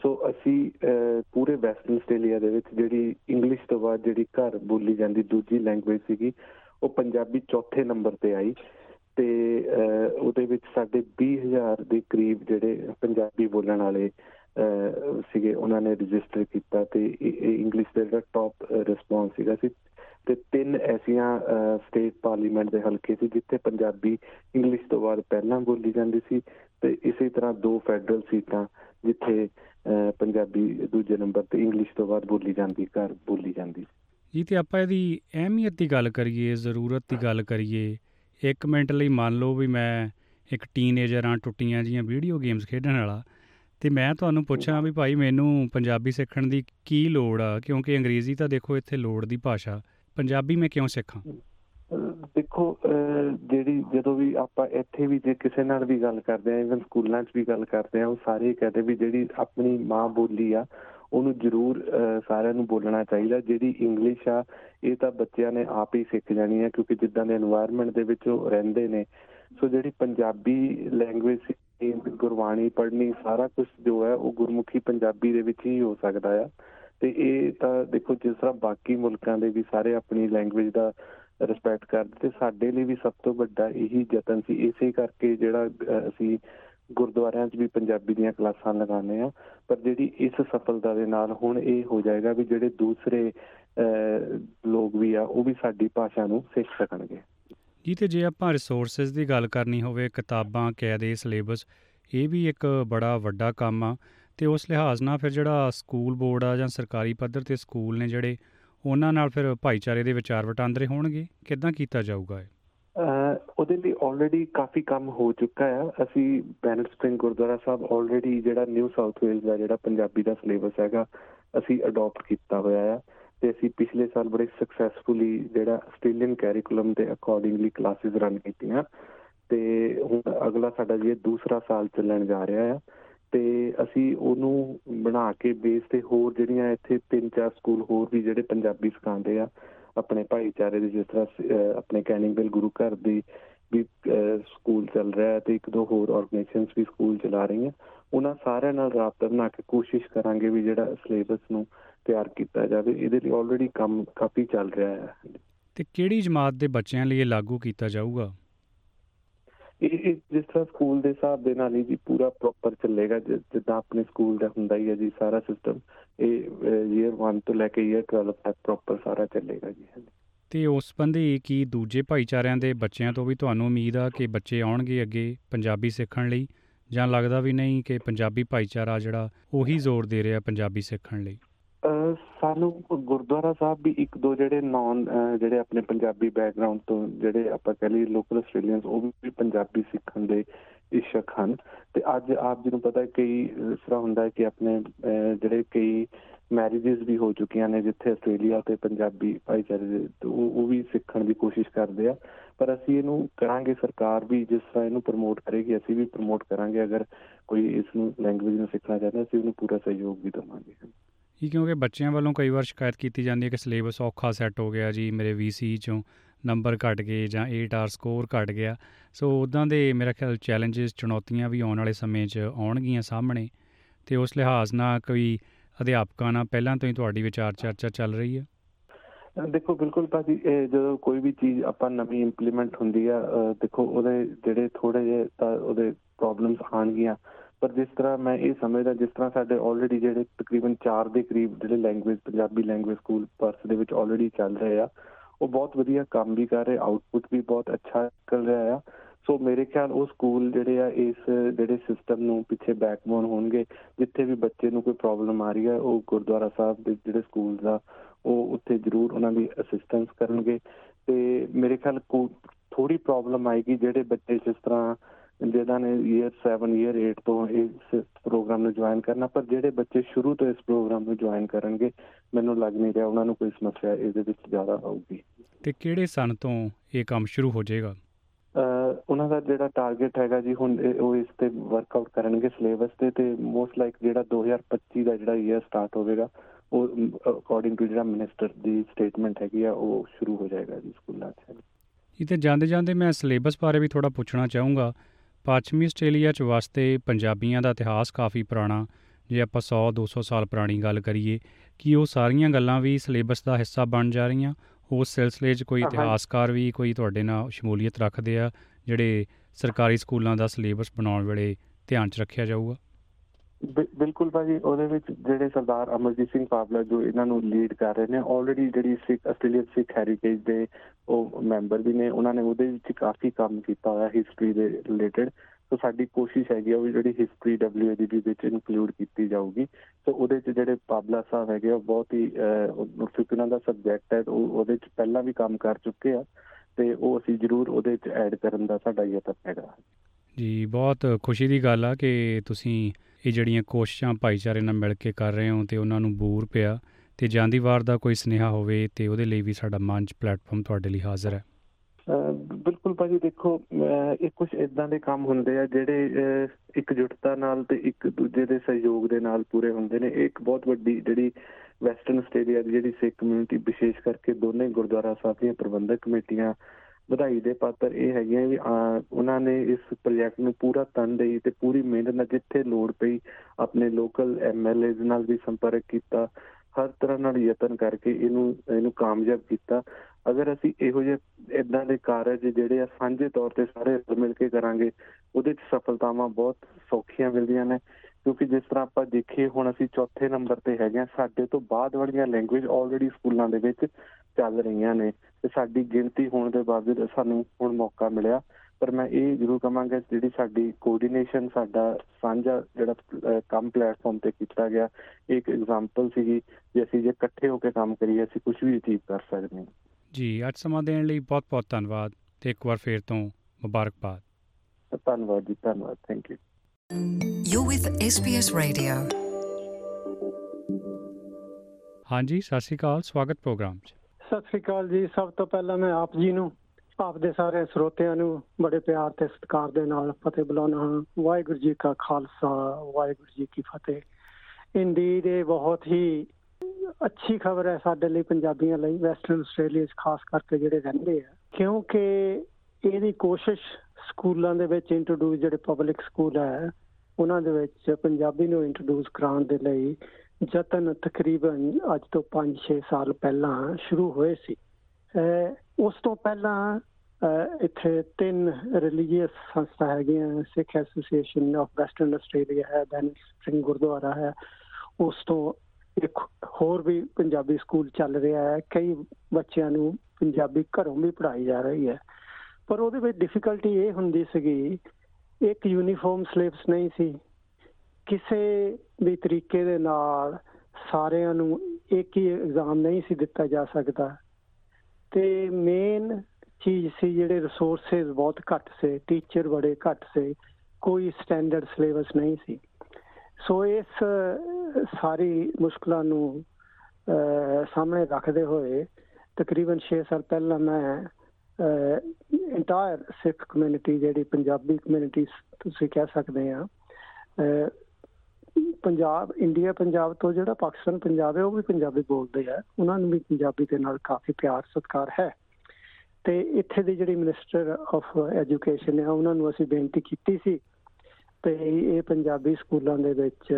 ਸੋ ਅਸੀਂ, ਅਹ ਪੂਰੇ ਵੈਸਟਰਨ ਆਸਟ੍ਰੇਲੀਆ ਦੇ ਵਿੱਚ ਜਿਹੜੀ ਇੰਗਲਿਸ਼ ਤੋਂ ਬਾਅਦ ਜਿਹੜੀ ਘਰ ਬੋਲੀ ਜਾਂਦੀ ਦੂਜੀ ਲੈਂਗੁਏਜ ਸੀਗੀ ਉਹ ਪੰਜਾਬੀ ਚੌਥੇ ਨੰਬਰ ਤੇ ਆਈ ਤੇ, ਅਹ, ਉਹਦੇ ਵਿੱਚ ਸਾਡੇ 20000 ਦੇ ਕਰੀਬ ਜਿਹੜੇ ਪੰਜਾਬੀ ਬੋਲਣ ਵਾਲੇ, ਅਹ, ਸੀਗੇ, ਉਹਨਾਂ ਨੇ ਰਜਿਸਟਰ ਕੀਤਾ ਤੇ ਇਹ ਇੰਗਲਿਸ਼ ਦਾ ਜਿਹੜਾ ਟੌਪ ਰਿਸਪੌਂਸ ਸੀਗਾ ਸੀ ਤੇ ਤਿੰਨ ਐਸੀਆਂ ਸਟੇਟ ਪਾਰਲੀਮੈਂਟ ਦੇ ਹਲਕੇ ਸੀ ਜਿੱਥੇ ਪੰਜਾਬੀ ਇੰਗਲਿਸ਼ ਤੋਂ ਬਾਅਦ ਪਹਿਲਾਂ ਬੋਲੀ ਜਾਂਦੀ ਸੀ ਤੇ ਇਸੇ ਤਰ੍ਹਾਂ ਦੋ ਫੈਡਰਲ ਸੀਟਾਂ ਜਿੱਥੇ, ਅਹ, ਪੰਜਾਬੀ ਦੂਜੇ ਨੰਬਰ ਤੇ ਇੰਗਲਿਸ਼ ਤੋਂ ਬਾਅਦ ਬੋਲੀ ਜਾਂਦੀ, ਘਰ ਬੋਲੀ ਜਾਂਦੀ ਜੀ, ਤੇ ਆਪਾਂ ਇਹਦੀ ਅਹਿਮੀਅਤ ਦੀ ਗੱਲ ਕਰੀਏ, ਜ਼ਰੂਰਤ ਦੀ ਗੱਲ ਕਰੀਏ, ਇੱਕ ਮਿੰਟ ਲਈ ਮੰਨ ਲਓ ਵੀ ਮੈਂ ਇੱਕ ਟੀਨੇਜਰ ਆ ਟੁੱਟੀਆਂ ਜੀਆਂ ਵੀਡੀਓ ਗੇਮਸ ਖੇਡਣ ਵਾਲਾ, ਤੇ ਮੈਂ ਤੁਹਾਨੂੰ ਪੁੱਛਾਂ ਵੀ ਭਾਈ ਮੈਨੂੰ ਪੰਜਾਬੀ ਸਿੱਖਣ ਦੀ ਕੀ ਲੋੜ ਆ? ਕਿਉਂਕਿ ਅੰਗਰੇਜ਼ੀ ਤਾਂ ਦੇਖੋ ਇੱਥੇ ਲੋੜ ਦੀ ਭਾਸ਼ਾ, ਪੰਜਾਬੀ ਮੈਂ ਕਿਉਂ ਸਿੱਖਾਂ? ਅਹ ਦੇਖੋ, ਅਹ, ਜਿਹੜੀ ਜਦੋਂ ਵੀ ਆਪਾਂ ਇੱਥੇ ਵੀ ਜੇ ਕਿਸੇ ਨਾਲ ਵੀ ਗੱਲ ਕਰਦੇ ਆ ਇਵਨ ਸਕੂਲਾਂ 'ਚ ਵੀ ਗੱਲ ਕਰਦੇ ਆ, ਉਹ ਸਾਰੇ ਕਹਦੇ ਵੀ ਜਿਹੜੀ ਆਪਣੀ ਮਾਂ ਬੋਲੀ ਆ ਉਹਨੂੰ ਜ਼ਰੂਰ ਸਾਰਿਆਂ ਨੂੰ ਬੋਲਣਾ ਚਾਹੀਦਾ। ਜਿਹੜੀ ਇੰਗਲਿਸ਼ ਆ, ਇਹ ਤਾਂ ਬੱਚਿਆਂ ਨੇ ਆਪ ਹੀ ਸਿੱਖ ਜਾਣੀ ਹੈ ਕਿਉਂਕਿ ਜਿੱਦਾਂ ਦੇ এনवायरमेंट ਦੇ ਵਿੱਚ ਉਹ ਰਹਿੰਦੇ ਨੇ। ਸੋ ਜਿਹੜੀ ਪੰਜਾਬੀ ਲੈਂਗੁਏਜ ਸੀ ਗੁਰਬਾਣੀ ਪੜ੍ਹਨੀ, ਸਾਰਾ ਕੁਝ ਜੋ ਹੈ, ਉਹ ਗੁਰਮੁਖੀ ਪੰਜਾਬੀ ਦੇ ਵਿੱਚ ਹੀ ਹੋ ਸਕਦਾ ਆ। ਤੇ ਇਹ ਤਾਂ ਦੇਖੋ, ਜਿਸ ਤਰ੍ਹਾਂ ਬਾਕੀ ਮੁਲਕਾਂ ਦੇ ਵੀ ਸਾਰੇ ਆਪਣੀ ਲੈਂਗੁਏਜ ਦਾ ਰਿਸਪੈਕਟ ਕਰਦੇ, ਤੇ ਸਾਡੇ ਲਈ ਵੀ ਸਭ ਤੋਂ ਵੱਡਾ ਇਹੀ ਯਤਨ ਸੀ। ਇਸੇ ਕਰਕੇ ਜਿਹੜਾ ਅਸੀਂ ਗੁਰਦੁਆਰਿਆਂ 'ਚ ਵੀ ਪੰਜਾਬੀ ਦੀਆਂ ਕਲਾਸਾਂ ਲਗਾਉਂਦੇ ਆ ਪਰ ਜਿਹੜੀ ਇਸ ਸਫਲਤਾ ਦੇ ਨਾਲ ਹੁਣ ਇਹ ਹੋ ਜਾਏਗਾ ਵੀ ਜਿਹੜੇ ਦੂਸਰੇ ਅਹ, ਲੋਕ ਵੀ ਆ ਉਹ ਵੀ ਸਾਡੀ ਭਾਸ਼ਾ ਨੂੰ ਸਿੱਖ ਸਕਣਗੇ। ਜੀ ਤੇ ਜੇ ਆਪਾਂ ਰਿਸੋਰਸਸ ਦੀ ਗੱਲ ਕਰਨੀ ਹੋਵੇ ਕਿਤਾਬਾਂ ਕਾਇਦੇ ਸਿਲੇਬਸ ਇਹ ਵੀ ਇੱਕ ਬੜਾ ਵੱਡਾ ਕੰਮ ਆ। ਤੇ ਉਸ ਲਿਹਾਜ਼ ਨਾਲ ਫਿਰ ਜਿਹੜਾ ਸਕੂਲ ਬੋਰਡ ਆ ਜਾਂ ਸਰਕਾਰੀ ਪੱਧਰ ਤੇ ਸਕੂਲ ਨੇ ਜਿਹੜੇ ਉਹਨਾਂ ਨਾਲ ਫਿਰ ਭਾਈਚਾਰੇ ਦੇ ਵਿਚਾਰ ਵਟਾਂਦਰੇ ਹੋਣਗੇ। ਕਿੱਦਾਂ ਕੀਤਾ ਜਾਊਗਾ ਇਹ? ਅਹ ਉਹਦੇ ਲਈ ਆਲਰੇਡੀ ਕਾਫੀ ਕੰਮ ਹੋ ਚੁੱਕਾ ਆ। ਅਸੀਂ Bennett Spring Gurdwara Sahib already ਜਿਹੜਾ ਨਿਊ ਸਾਊਥ ਵੇਲਜ਼ ਦਾ ਜਿਹੜਾ ਪੰਜਾਬੀ ਦਾ ਸਿਲੇਬਸ ਹੈਗਾ, ਅਸੀਂ ਅਡਾਪਟ ਕੀਤਾ ਹੋਇਆ ਆ ਤੇ ਅਸੀਂ ਪਿਛਲੇ ਸਾਲ ਬੜੇ ਸਕਸੈਸਫੁਲੀ ਜਿਹੜਾ ਆਸਟ੍ਰੇਲੀਅਨ ਕੈਰੀਕੂਲਮ ਦੇ ਅਕੋਰਡਿੰਗਲੀ ਕਲਾਸਿਸ ਰਨ ਕੀਤੀਆਂ। ਤੇ ਹੁਣ ਅਗਲਾ ਸਾਡਾ ਜੀ ਦੂਸਰਾ ਸਾਲ ਚੱਲਣ ਜਾ ਰਿਹਾ ਆ, ਤੇ ਅਸੀਂ ਉਹਨੂੰ ਬਣਾ ਕੇ ਬੇਸ ਤੇ ਹੋਰ ਜਿਹੜੀਆਂ ਇੱਥੇ ਤਿੰਨ ਚਾਰ ਸਕੂਲ ਹੋਰ ਵੀ ਜਿਹੜੇ ਪੰਜਾਬੀ ਸਿਖਾਉਂਦੇ ਆ ਆਪਣੇ ਭਾਈਚਾਰੇ ਦੇ ਜਿਸ ਤਰ੍ਹਾਂ ਆਪਣੇ ਕੈਨਿੰਗਵਿਲ ਗੁਰੂ ਘਰ ਦੀ ਵੀ ਸਕੂਲ ਚੱਲ ਰਿਹਾ ਹੈ ਤੇ ਇੱਕ ਦੋ ਹੋਰ ਆਰਗੇਨਾਈਜੇਸ਼ਨਸ ਵੀ ਸਕੂਲ ਚਲਾ ਰਹੀਆਂ। ਉਹਨਾਂ ਸਾਰਿਆਂ ਨਾਲ ਰਾਬਤਾ ਬਣਾ ਕੇ ਕੋਸ਼ਿਸ਼ ਕਰਾਂਗੇ ਵੀ ਜਿਹੜਾ ਸਿਲੇਬਸ ਨੂੰ ਤਿਆਰ ਕੀਤਾ ਜਾਵੇ, ਇਹਦੇ ਲਈ ਆਲਰੇਡੀ ਕੰਮ ਕਾਫੀ ਚੱਲ ਰਿਹਾ ਹੈ। ਤੇ ਕਿਹੜੀ ਜਮਾਤ ਦੇ ਬੱਚਿਆਂ ਲਈ ਇਹ ਲਾਗੂ ਕੀਤਾ ਜਾਊਗਾ? ਇਹ ਜਿਸ ਤਰ੍ਹਾਂ ਸਕੂਲ ਦੇ ਹਿਸਾਬ ਦੇ ਨਾਲ ਹੀ ਜੀ ਪੂਰਾ ਪ੍ਰੋਪਰ ਚੱਲੇਗਾ ਜਿੱਦਾਂ ਆਪਣੇ ਸਕੂਲ ਦਾ ਹੁੰਦਾ ਹੀ ਹੈ ਜੀ ਸਾਰਾ ਸਿਸਟਮ ਇਹ ਈਅਰ 1 ਤੋਂ ਲੈ ਕੇ ਈਅਰ 12 ਤੱਕ ਪ੍ਰੋਪਰ ਸਾਰਾ ਚੱਲੇਗਾ ਜੀ। ਤੇ ਉਸ ਸੰਬੰਧੀ ਕੀ ਦੂਜੇ ਭਾਈਚਾਰਿਆਂ ਦੇ ਬੱਚਿਆਂ ਤੋਂ ਵੀ ਤੁਹਾਨੂੰ ਉਮੀਦ ਆ ਕਿ ਬੱਚੇ ਆਉਣਗੇ ਅੱਗੇ ਪੰਜਾਬੀ ਸਿੱਖਣ ਲਈ? ਜਾਂ ਲੱਗਦਾ ਵੀ ਨਹੀਂ ਕਿ ਪੰਜਾਬੀ ਭਾਈਚਾਰਾ ਜਿਹੜਾ ਉਹੀ ਜ਼ੋਰ ਦੇ ਰਿਹਾ ਪੰਜਾਬੀ ਸਿੱਖਣ ਲਈ? ਸਾਨੂੰ ਗੁਰਦੁਆਰਾ ਸਾਹਿਬ ਵੀ ਇੱਕ ਦੋ ਜਿਹੜੇ ਨਾਨ ਜਿਹੜੇ ਆਪਣੇ ਪੰਜਾਬੀ ਬੈਕਗ੍ਰਾਉਂਡ ਤੋਂ ਜਿਹੜੇ ਆਪਾਂ ਕਹ ਲਈ ਲੋਕਲ ਆਸਟ੍ਰੇਲੀਅਨਸ ਉਹ ਵੀ ਪੰਜਾਬੀ ਸਿੱਖਣ ਦੇ ਇਸ਼ਕ ਹਨ। ਤੇ ਅੱਜ ਆਪ ਜੀ ਨੂੰ ਪਤਾ ਹੈ ਕਈ ਇਸ ਤਰ੍ਹਾਂ ਹੁੰਦਾ ਹੈ ਕਿ ਆਪਣੇ ਜਿਹੜੇ ਕਈ ਮੈਰਿਜਸ ਵੀ ਹੋ ਚੁੱਕੀਆਂ ਨੇ ਜਿੱਥੇ ਆਸਟ੍ਰੇਲੀਆ ਤੇ ਪੰਜਾਬੀ ਭਾਈਚਾਰੇ ਦੇ ਉਹ ਵੀ ਸਿੱਖਣ ਦੀ ਕੋਸ਼ਿਸ਼ ਕਰਦੇ ਆ। ਪਰ ਅਸੀਂ ਇਹਨੂੰ ਕਰਾਂਗੇ, ਸਰਕਾਰ ਵੀ ਜਿਸ ਤਰ੍ਹਾਂ ਇਹਨੂੰ ਪ੍ਰਮੋਟ ਕਰੇਗੀ, ਅਸੀਂ ਵੀ ਪ੍ਰਮੋਟ ਕਰਾਂਗੇ। ਅਗਰ ਕੋਈ ਇਸ ਨੂੰ ਲੈਂਗੁਏਜ ਨੂੰ ਸਿੱਖਣਾ ਚਾਹੁੰਦਾ, ਅਸੀਂ ਉਹਨੂੰ ਪੂਰਾ ਸਹਿਯੋਗ ਵੀ ਦਵਾਂਗੇ। ਇਹ ਕਿਉਂਕਿ ਬੱਚਿਆਂ ਵੱਲੋਂ ਕਈ ਵਾਰ ਸ਼ਿਕਾਇਤ ਕੀਤੀ ਜਾਂਦੀ ਹੈ ਕਿ ਸਿਲੇਬਸ ਔਖਾ ਸੈੱਟ ਹੋ ਗਿਆ ਜੀ, ਮੇਰੇ ਵੀਸੀ ਚੋਂ ਨੰਬਰ ਘਟ ਗਏ ਜਾਂ 8 ਆਰ ਸਕੋਰ ਘਟ ਗਿਆ। ਸੋ ਉਦਾਂ ਦੇ ਮੇਰਾ ਖਿਆਲ ਚੈਲੰਜਸ ਚੁਣੌਤੀਆਂ ਵੀ ਆਉਣ ਵਾਲੇ ਸਮੇਂ 'ਚ ਆਉਣਗੀਆਂ ਸਾਹਮਣੇ। ਤੇ ਉਸ ਲਿਹਾਜ਼ ਨਾਲ ਕੋਈ ਅਧਿਆਪਕਾਂ ਨਾਲ ਪਹਿਲਾਂ ਤੋਂ ਹੀ ਤੁਹਾਡੀ ਵਿਚਾਰ ਚਰਚਾ ਚੱਲ ਰਹੀ ਹੈ? ਦੇਖੋ, ਬਿਲਕੁਲ ਭਾਜੀ ਜਦੋਂ ਕੋਈ ਵੀ ਚੀਜ਼ ਆਪਾਂ ਨਵੀਂ ਇੰਪਲੀਮੈਂਟ ਹੁੰਦੀ ਆ ਦੇਖੋ, ਉਹਦੇ ਜਿਹੜੇ ਥੋੜੇ ਜਿਹੇ ਤਾਂ ਉਹਦੇ ਪ੍ਰੋਬਲਮਸ ਆਣਗੀਆਂ ਪਰ ਜਿਸ ਤਰ੍ਹਾਂ ਮੈਂ ਇਹ ਸਮਝਦਾ, ਜਿਸ ਤਰ੍ਹਾਂ ਸਾਡੇ ਆਲਰੇਡੀ ਜਿਹੜੇ ਤਕਰੀਬਨ 4 ਦੇ ਕਰੀਬ ਜਿਹੜੇ language Punjabi language school Perth ਦੇ ਵਿੱਚ ਆਲਰੇਡੀ ਚੱਲ ਰਹੇ ਆ, ਉਹ ਬਹੁਤ ਵਧੀਆ ਕੰਮ ਵੀ ਕਰ ਰਹੇ ਆਊਟਪੁੱਟ ਵੀ ਬਹੁਤ ਅੱਛਾ ਨਿਕਲ ਰਿਹਾ ਆ। ਸੋ ਮੇਰੇ ਖਿਆਲ ਉਹ ਸਕੂਲ ਜਿਹੜੇ ਆ, ਇਸ ਜਿਹੜੇ ਸਿਸਟਮ ਨੂੰ ਪਿੱਛੇ ਬੈਕਬੋਨ ਹੋਣਗੇ, ਜਿੱਥੇ ਵੀ ਬੱਚੇ ਨੂੰ ਕੋਈ ਪ੍ਰੋਬਲਮ ਆ ਰਹੀ ਹੈ ਉਹ ਗੁਰਦੁਆਰਾ ਸਾਹਿਬ ਦੇ ਜਿਹੜੇ ਸਕੂਲਸ ਆ, ਉਹ ਉੱਥੇ ਜ਼ਰੂਰ ਉਹਨਾਂ ਦੀ ਅਸਿਸਟੈਂਸ ਕਰਨਗੇ। ਤੇ ਮੇਰੇ ਖਿਆਲ ਥੋੜੀ ਪ੍ਰੋਬਲਮ ਆਏਗੀ ਜਿਹੜੇ ਬੱਚੇ ਜਿਸ ਤਰ੍ਹਾਂ ਜਿਹਨਾਂ ਨੇ ਈਅਰ 7 ਈਅਰ 8 ਤੋਂ ਇਸ ਪ੍ਰੋਗਰਾਮ ਨੂੰ ਜੁਆਇਨ ਕਰਨਾ ਪਰ ਜਿਹੜੇ ਬੱਚੇ ਸ਼ੁਰੂ ਤੋਂ ਇਸ ਪ੍ਰੋਗਰਾਮ ਨੂੰ ਜੁਆਇਨ ਕਰਨਗੇ ਮੈਨੂੰ ਲੱਗ ਨਹੀਂ ਰਿਹਾ ਉਹਨਾਂ ਨੂੰ ਕੋਈ ਸਮੱਸਿਆ ਇਹਦੇ ਵਿੱਚ ਜ਼ਿਆਦਾ ਆਊਗੀ। ਤੇ ਕਿਹੜੇ ਸਨ ਤੋਂ ਇਹ ਕੰਮ ਸ਼ੁਰੂ ਹੋ ਜਾਏਗਾ? ਉਹਨਾਂ ਦਾ ਜਿਹੜਾ ਟਾਰਗੇਟ ਹੈਗਾ ਜੀ ਹੁਣ ਉਹ ਇਸ ਤੇ ਵਰਕਆਊਟ ਕਰਨਗੇ ਸਿਲੇਬਸ ਤੇ ਤੇ ਮੋਸਟ ਲਾਈਕ ਜਿਹੜਾ 2025 ਦਾ ਜਿਹੜਾ ਈਅਰ ਸਟਾਰਟ ਹੋਵੇਗਾ ਉਹ ਅਕੋਰਡਿੰਗ ਟੂ ਜਿਹੜਾ ਮਿਨਿਸਟਰ ਦੀ ਸਟੇਟਮੈਂਟ ਹੈਗੀ ਆ ਉਹ ਸ਼ੁਰੂ ਹੋ ਜਾਏਗਾ ਜੀ ਸਕੂਲਾਂ 'ਚ। ਇਹ ਤੇ ਜਾਂਦੇ ਜਾਂਦੇ ਮੈਂ ਸਿਲੇਬਸ ਬਾਰੇ ਵੀ ਥੋੜਾ ਪੁੱਛਣਾ ਚਾਹੂੰਗਾ। ਪੱਛਮੀ ਆਸਟ੍ਰੇਲੀਆ 'ਚ ਵਸਦੇ ਪੰਜਾਬੀਆਂ ਦਾ ਇਤਿਹਾਸ ਕਾਫੀ ਪੁਰਾਣਾ। ਜੇ ਆਪਾਂ 100 200 ਸਾਲ ਪੁਰਾਣੀ ਗੱਲ ਕਰੀਏ ਕਿ ਉਹ ਸਾਰੀਆਂ ਗੱਲਾਂ ਵੀ ਸਿਲੇਬਸ ਦਾ ਹਿੱਸਾ ਬਣ ਜਾ ਰਹੀਆਂ? ਉਸ ਸਿਲਸਿਲੇ 'ਚ ਕੋਈ ਇਤਿਹਾਸਕਾਰ ਵੀ ਕੋਈ ਤੁਹਾਡੇ ਨਾਲ ਸ਼ਮੂਲੀਅਤ ਰੱਖਦੇ ਆ ਜਿਹੜੇ ਸਰਕਾਰੀ ਸਕੂਲਾਂ ਦਾ ਸਿਲੇਬਸ ਬਣਾਉਣ ਵੇਲੇ ਧਿਆਨ 'ਚ ਰੱਖਿਆ ਜਾਊਗਾ? ਬਿਲਕੁਲ ਭਾਜੀ, ਉਹਦੇ ਵਿੱਚ ਜਿਹੜੇ ਸਰਦਾਰ ਅਮਰਜੀਤ ਸਿੰਘ ਪਾਵਲਾ ਜੋ ਇਹਨਾਂ ਨੂੰ ਲੀਡ ਕਰ ਰਹੇ ਨੇ ਆਲਰੇਡੀ ਜਿਹੜੀ ਸਿੱਖ ਆਸਟ੍ਰੇਲੀਅਨ ਸਿੱਖ ਹੈਰੀਟੇਜ ਦੇ ਉਹ ਮੈਂਬਰ ਵੀ ਨੇ, ਉਹਨਾਂ ਨੇ ਉਹਦੇ ਵਿੱਚ ਕਾਫੀ ਕੰਮ ਕੀਤਾ ਹੋਇਆ ਹਿਸਟਰੀ ਦੇ ਰਿਲੇਟਡ ਸੋ ਸਾਡੀ ਕੋਸ਼ਿਸ਼ ਹੈਗੀ ਉਹ ਜਿਹੜੀ ਹਿਸਟਰੀ ਡਬਲਯੂ ਦੀ ਵਿੱਚ ਇਨਕਲੂਡ ਕੀਤੀ ਜਾਊਗੀ। ਸੋ ਉਹਦੇ ਚ ਜਿਹੜੇ ਪਾਬਲਾ ਸਾਹਿਬ ਹੈਗੇ ਉਹ ਬਹੁਤ ਹੀ ਉਹਨਾਂ ਦਾ ਸਬਜੈਕਟ ਹੈ, ਉਹ ਉਹਦੇ ਚ ਪਹਿਲਾਂ ਵੀ ਕੰਮ ਕਰ ਚੁੱਕੇ ਆ, ਤੇ ਉਹ ਅਸੀਂ ਜ਼ਰੂਰ ਉਹਦੇ ਚ ਐਡ ਕਰਨ ਦਾ ਸਾਡਾ ਯਤਨ ਹੈਗਾ। ਜੀ, ਬਹੁਤ ਖੁਸ਼ੀ ਦੀ ਗੱਲ ਆ ਕਿ ਤੁਸੀਂ ਇਹ ਜਿਹੜੀਆਂ ਕੋਸ਼ਿਸ਼ਾਂ ਭਾਈਚਾਰੇ ਨਾਲ ਮਿਲ ਕੇ ਕਰ ਰਹੇ ਹੋ ਤੇ ਉਹਨਾਂ ਨੂੰ ਬੂਰ ਪਿਆ ਤੇ ਜਾਂਦੀ ਵਾਰ ਦਾ ਕੋਈ ਸਨੇਹਾ ਹੋਵੇ ਤੇ ਉਹਦੇ ਲਈ ਵੀ ਸਾਡਾ ਮੰਚ ਪਲੇਟਫਾਰਮ ਤੁਹਾਡੇ ਲਈ ਹਾਜ਼ਰ ਹੈ। ਬਿਲਕੁਲ ਭਾਜੀ, ਦੇਖੋ ਇਹ ਕੁਝ ਇਦਾਂ ਦੇ ਕੰਮ ਹੁੰਦੇ ਆ ਜਿਹੜੇ ਇਕਜੁੱਟਤਾ ਨਾਲ ਤੇ ਇੱਕ ਦੂਜੇ ਦੇ ਸਹਿਯੋਗ ਦੇ ਨਾਲ ਪੂਰੇ ਹੁੰਦੇ ਨੇ। ਇੱਕ ਬਹੁਤ ਵੱਡੀ ਜਿਹੜੀ ਵੈਸਟਰਨ ਆਸਟ੍ਰੇਲੀਆ ਦੀ ਜਿਹੜੀ ਸਿੱਖ ਕਮਿਊਨਿਟੀ ਵਿਸ਼ੇਸ਼ ਕਰਕੇ ਦੋਨੇ ਗੁਰਦੁਆਰਾ ਸਾਹਿਬ ਦੀਆਂ ਪ੍ਰਬੰਧਕ ਕਮੇਟੀਆਂ ਵਧਾਈ ਦੇ ਪਾਤਰ ਇਹ ਹੈਗੀਆਂ ਵੀ ਉਹਨਾਂ ਨੇ ਇਸ ਪ੍ਰੋਜੈਕਟ ਨੂੰ ਪੂਰਾ ਤਨਦੇਹੀ ਤੇ ਪੂਰੀ ਮਿਹਨਤ ਨਾਲ ਜਿੱਥੇ ਲੋੜ ਪਈ ਆਪਣੇ ਲੋਕਲ ਐਮਐਲਏਜ਼ ਨਾਲ ਵੀ ਸੰਪਰਕ ਕੀਤਾ, ਹਰ ਤਰ੍ਹਾਂ ਨਾਲ ਯਤਨ ਕਰਕੇ ਇਹਨੂੰ ਇਹਨੂੰ ਕਾਮਯਾਬ ਕੀਤਾ। ਅਗਰ ਅਸੀਂ ਇਹੋ ਜਿਹੇ ਇਦਾਂ ਦੇ ਕਾਰਜ ਜਿਹੜੇ ਆ ਸਾਂਝੇ ਤੌਰ ਤੇ ਸਾਰੇ ਮਿਲ ਕੇ ਕਰਾਂਗੇ, ਉਹਦੇ ਵਿੱਚ ਸਫਲਤਾਵਾਂ ਬਹੁਤ ਸੌਖੀਆਂ ਮਿਲਦੀਆਂ ਨੇ। ਕਿਉਂਕਿ ਜਿਸ ਤਰ੍ਹਾਂ ਆਪਾਂ ਦੇਖੀਏ ਹੁਣ ਅਸੀਂ ਚੌਥੇ ਨੰਬਰ ਤੇ ਹੈਗੇ ਆ ਸਾਡੇ ਤੋਂ ਬਾਅਦ ਵਾਲੀਆਂ ਲੈਂਗੁਏਜ ਆਲਰੇਡੀ ਸਕੂਲਾਂ ਦੇ ਵਿੱਚ ਚੱਲ ਰਹੀਆਂ ਨੇ ਤੇ ਸਾਡੀ ਗਿਣਤੀ ਹੋਣ ਦੇ ਬਾਵਜੂਦ ਸਾਨੂੰ ਹੁਣ ਮੌਕਾ ਮਿਲਿਆ। ਪਰ ਮੈਂ ਇਹ ਜ਼ਰੂਰ ਕਹਾਂਗਾ ਜਿਹੜੀ ਸਾਡੀ ਕੋਆਰਡੀਨੇਸ਼ਨ ਸਾਡਾ ਸਾਂਝਾ ਜਿਹੜਾ ਕੰਮ ਪਲੇਟਫਾਰਮ ਤੇ ਕੀਤਾ ਗਿਆ ਇੱਕ ਐਗਜ਼ਾਮਪਲ ਸੀਗੀ ਜੇ ਅਸੀਂ ਜੇ ਇਕੱਠੇ ਹੋ ਕੇ ਕੰਮ ਕਰੀਏ ਅਸੀਂ ਕੁਝ ਵੀ ਅਚੀਵ ਕਰ ਸਕਦੇ ਹਾਂ। ਜੀ ਅੱਜ ਸਮਾਂ ਦੇਣ ਲਈ ਬਹੁਤ ਬਹੁਤ ਧੰਨਵਾਦ ਤੇ ਇੱਕ ਵਾਰ ਫੇਰ ਤੋਂ ਮੁਬਾਰਕਬਾਦ। ਧੰਨਵਾਦ ਜੀ ਧੰਨਵਾਦ। Thank you you with SBS radio ਹਾਂਜੀ ਸਤਿ ਸ਼੍ਰੀ ਅਕਾਲ ਸਵਾਗਤ ਪ੍ਰੋਗਰਾਮ 'ਚ। ਸਤਿ ਸ਼੍ਰੀ ਅਕਾਲ ਜੀ ਸਭ ਤੋਂ ਪਹਿਲਾਂ ਮੈਂ ਆਪ ਜੀ ਨੂੰ ਆਪ ਦੇ ਸਾਰੇ ਸਰੋਤਿਆਂ ਨੂੰ ਬੜੇ ਪਿਆਰ ਤੇ ਸਤਿਕਾਰ ਦੇ ਨਾਲ ਫਤਿਹ ਬੁਲਾਉਣਾ ਹਾਂ। ਵਾਹਿਗੁਰੂ ਜੀ ਕਾ ਖਾਲਸਾ ਵਾਹਿਗੁਰੂ ਜੀ ਕੀ ਫਤਿਹ। ਇੰਡੀਡ ਇਹ ਬਹੁਤ ਹੀ ਅੱਛੀ ਖਬਰ ਹੈ ਸਾਡੇ ਲਈ ਪੰਜਾਬੀਆਂ ਲਈ ਵੈਸਟਰਨ ਆਸਟ੍ਰੇਲੀਆ 'ਚ ਖਾਸ ਕਰਕੇ ਜਿਹੜੇ ਰਹਿੰਦੇ ਆ। ਕਿਉਂਕਿ ਇਹਦੀ ਕੋਸ਼ਿਸ਼ ਸਕੂਲਾਂ ਦੇ ਵਿੱਚ ਇੰਟਰੋਡਿਊਸ ਜਿਹੜੇ ਪਬਲਿਕ ਸਕੂਲ ਹੈ, ਉਹਨਾਂ ਦੇ ਵਿੱਚ ਪੰਜਾਬੀ ਨੂੰ ਇੰਟਰੋਡਿਊਸ ਕਰਾਉਣ ਦੇ ਲਈ ਯਤਨ ਤਕਰੀਬਨ ਅੱਜ ਤੋਂ 5-6 ਸਾਲ ਪਹਿਲਾਂ ਸ਼ੁਰੂ ਹੋਏ ਸੀ। ਉਸ ਤੋਂ ਪਹਿਲਾਂ ਇੱਥੇ ਤਿੰਨ ਰਿਲੀਜੀਅਸ ਸੰਸਥਾ ਹੈਗੀਆਂ, Sikh association of Western Australia ਹੈ ਦੈਨ ਸਪ੍ਰਿੰਗ ਗੁਰਦੁਆਰਾ ਹੈ। ਉਸ ਤੋਂ ਇੱਕ ਹੋਰ ਵੀ ਪੰਜਾਬੀ ਸਕੂਲ ਚੱਲ ਰਿਹਾ ਹੈ, ਕਈ ਬੱਚਿਆਂ ਨੂੰ ਪੰਜਾਬੀ ਘਰੋਂ ਵੀ ਪੜ੍ਹਾਈ ਜਾ ਰਹੀ ਹੈ। ਪਰ ਉਹਦੇ ਵਿੱਚ ਡਿਫਿਕਲਟੀ ਇਹ ਹੁੰਦੀ ਸੀਗੀ, ਇੱਕ ਯੂਨੀਫਾਰਮ ਸਿਲੇਬਸ ਨਹੀਂ ਸੀ। ਕਿਸੇ ਵੀ ਤਰੀਕੇ ਦੇ ਨਾਲ ਸਾਰਿਆਂ ਨੂੰ ਇੱਕ ਹੀ ਐਗਜ਼ਾਮ ਨਹੀਂ ਸੀ ਦਿੱਤਾ ਜਾ ਸਕਦਾ। ਤੇ ਮੇਨ ਚੀਜ਼ ਸੀ ਜਿਹੜੇ ਰਿਸੋਰਸਸ ਬਹੁਤ ਘੱਟ ਸੇ ਟੀਚਰ ਬੜੇ ਘੱਟ ਸੇ, ਕੋਈ ਸਟੈਂਡਰਡ ਸਿਲੇਬਸ ਨਹੀਂ ਸੀ। ਸੋ ਇਸ ਸਾਰੀ ਮੁਸ਼ਕਲਾਂ ਨੂੰ ਸਾਹਮਣੇ ਰੱਖਦੇ ਹੋਏ ਤਕਰੀਬਨ 6 ਸਾਲ ਪਹਿਲਾਂ ਮੈਂ ਇੰਟਾਇਰ ਸਿੱਖ ਕਮਿਊਨਿਟੀ ਜਿਹੜੀ ਪੰਜਾਬੀ ਕਮਿਊਨਿਟੀ ਤੁਸੀਂ ਕਹਿ ਸਕਦੇ ਆ ਪੰਜਾਬ ਇੰਡੀਆ ਪੰਜਾਬ ਤੋਂ ਜਿਹੜਾ ਪਾਕਿਸਤਾਨ ਪੰਜਾਬ ਹੈ, ਉਹ ਵੀ ਪੰਜਾਬੀ ਬੋਲਦੇ ਆ। ਉਹਨਾਂ ਨੂੰ ਵੀ ਪੰਜਾਬੀ ਦੇ ਨਾਲ ਕਾਫੀ ਪਿਆਰ, ਸਤਿਕਾਰ ਹੈ। ਤੇ ਇੱਥੇ ਦੀ ਜਿਹੜੀ ਮਿਨਿਸਟਰ ਆਫ ਐਜੂਕੇਸ਼ਨ ਹੈ ਉਹਨਾਂ ਨੂੰ ਅਸੀਂ ਬੇਨਤੀ ਕੀਤੀ ਸੀ ਤੇ ਇਹ ਪੰਜਾਬੀ ਸਕੂਲਾਂ ਦੇ ਵਿੱਚ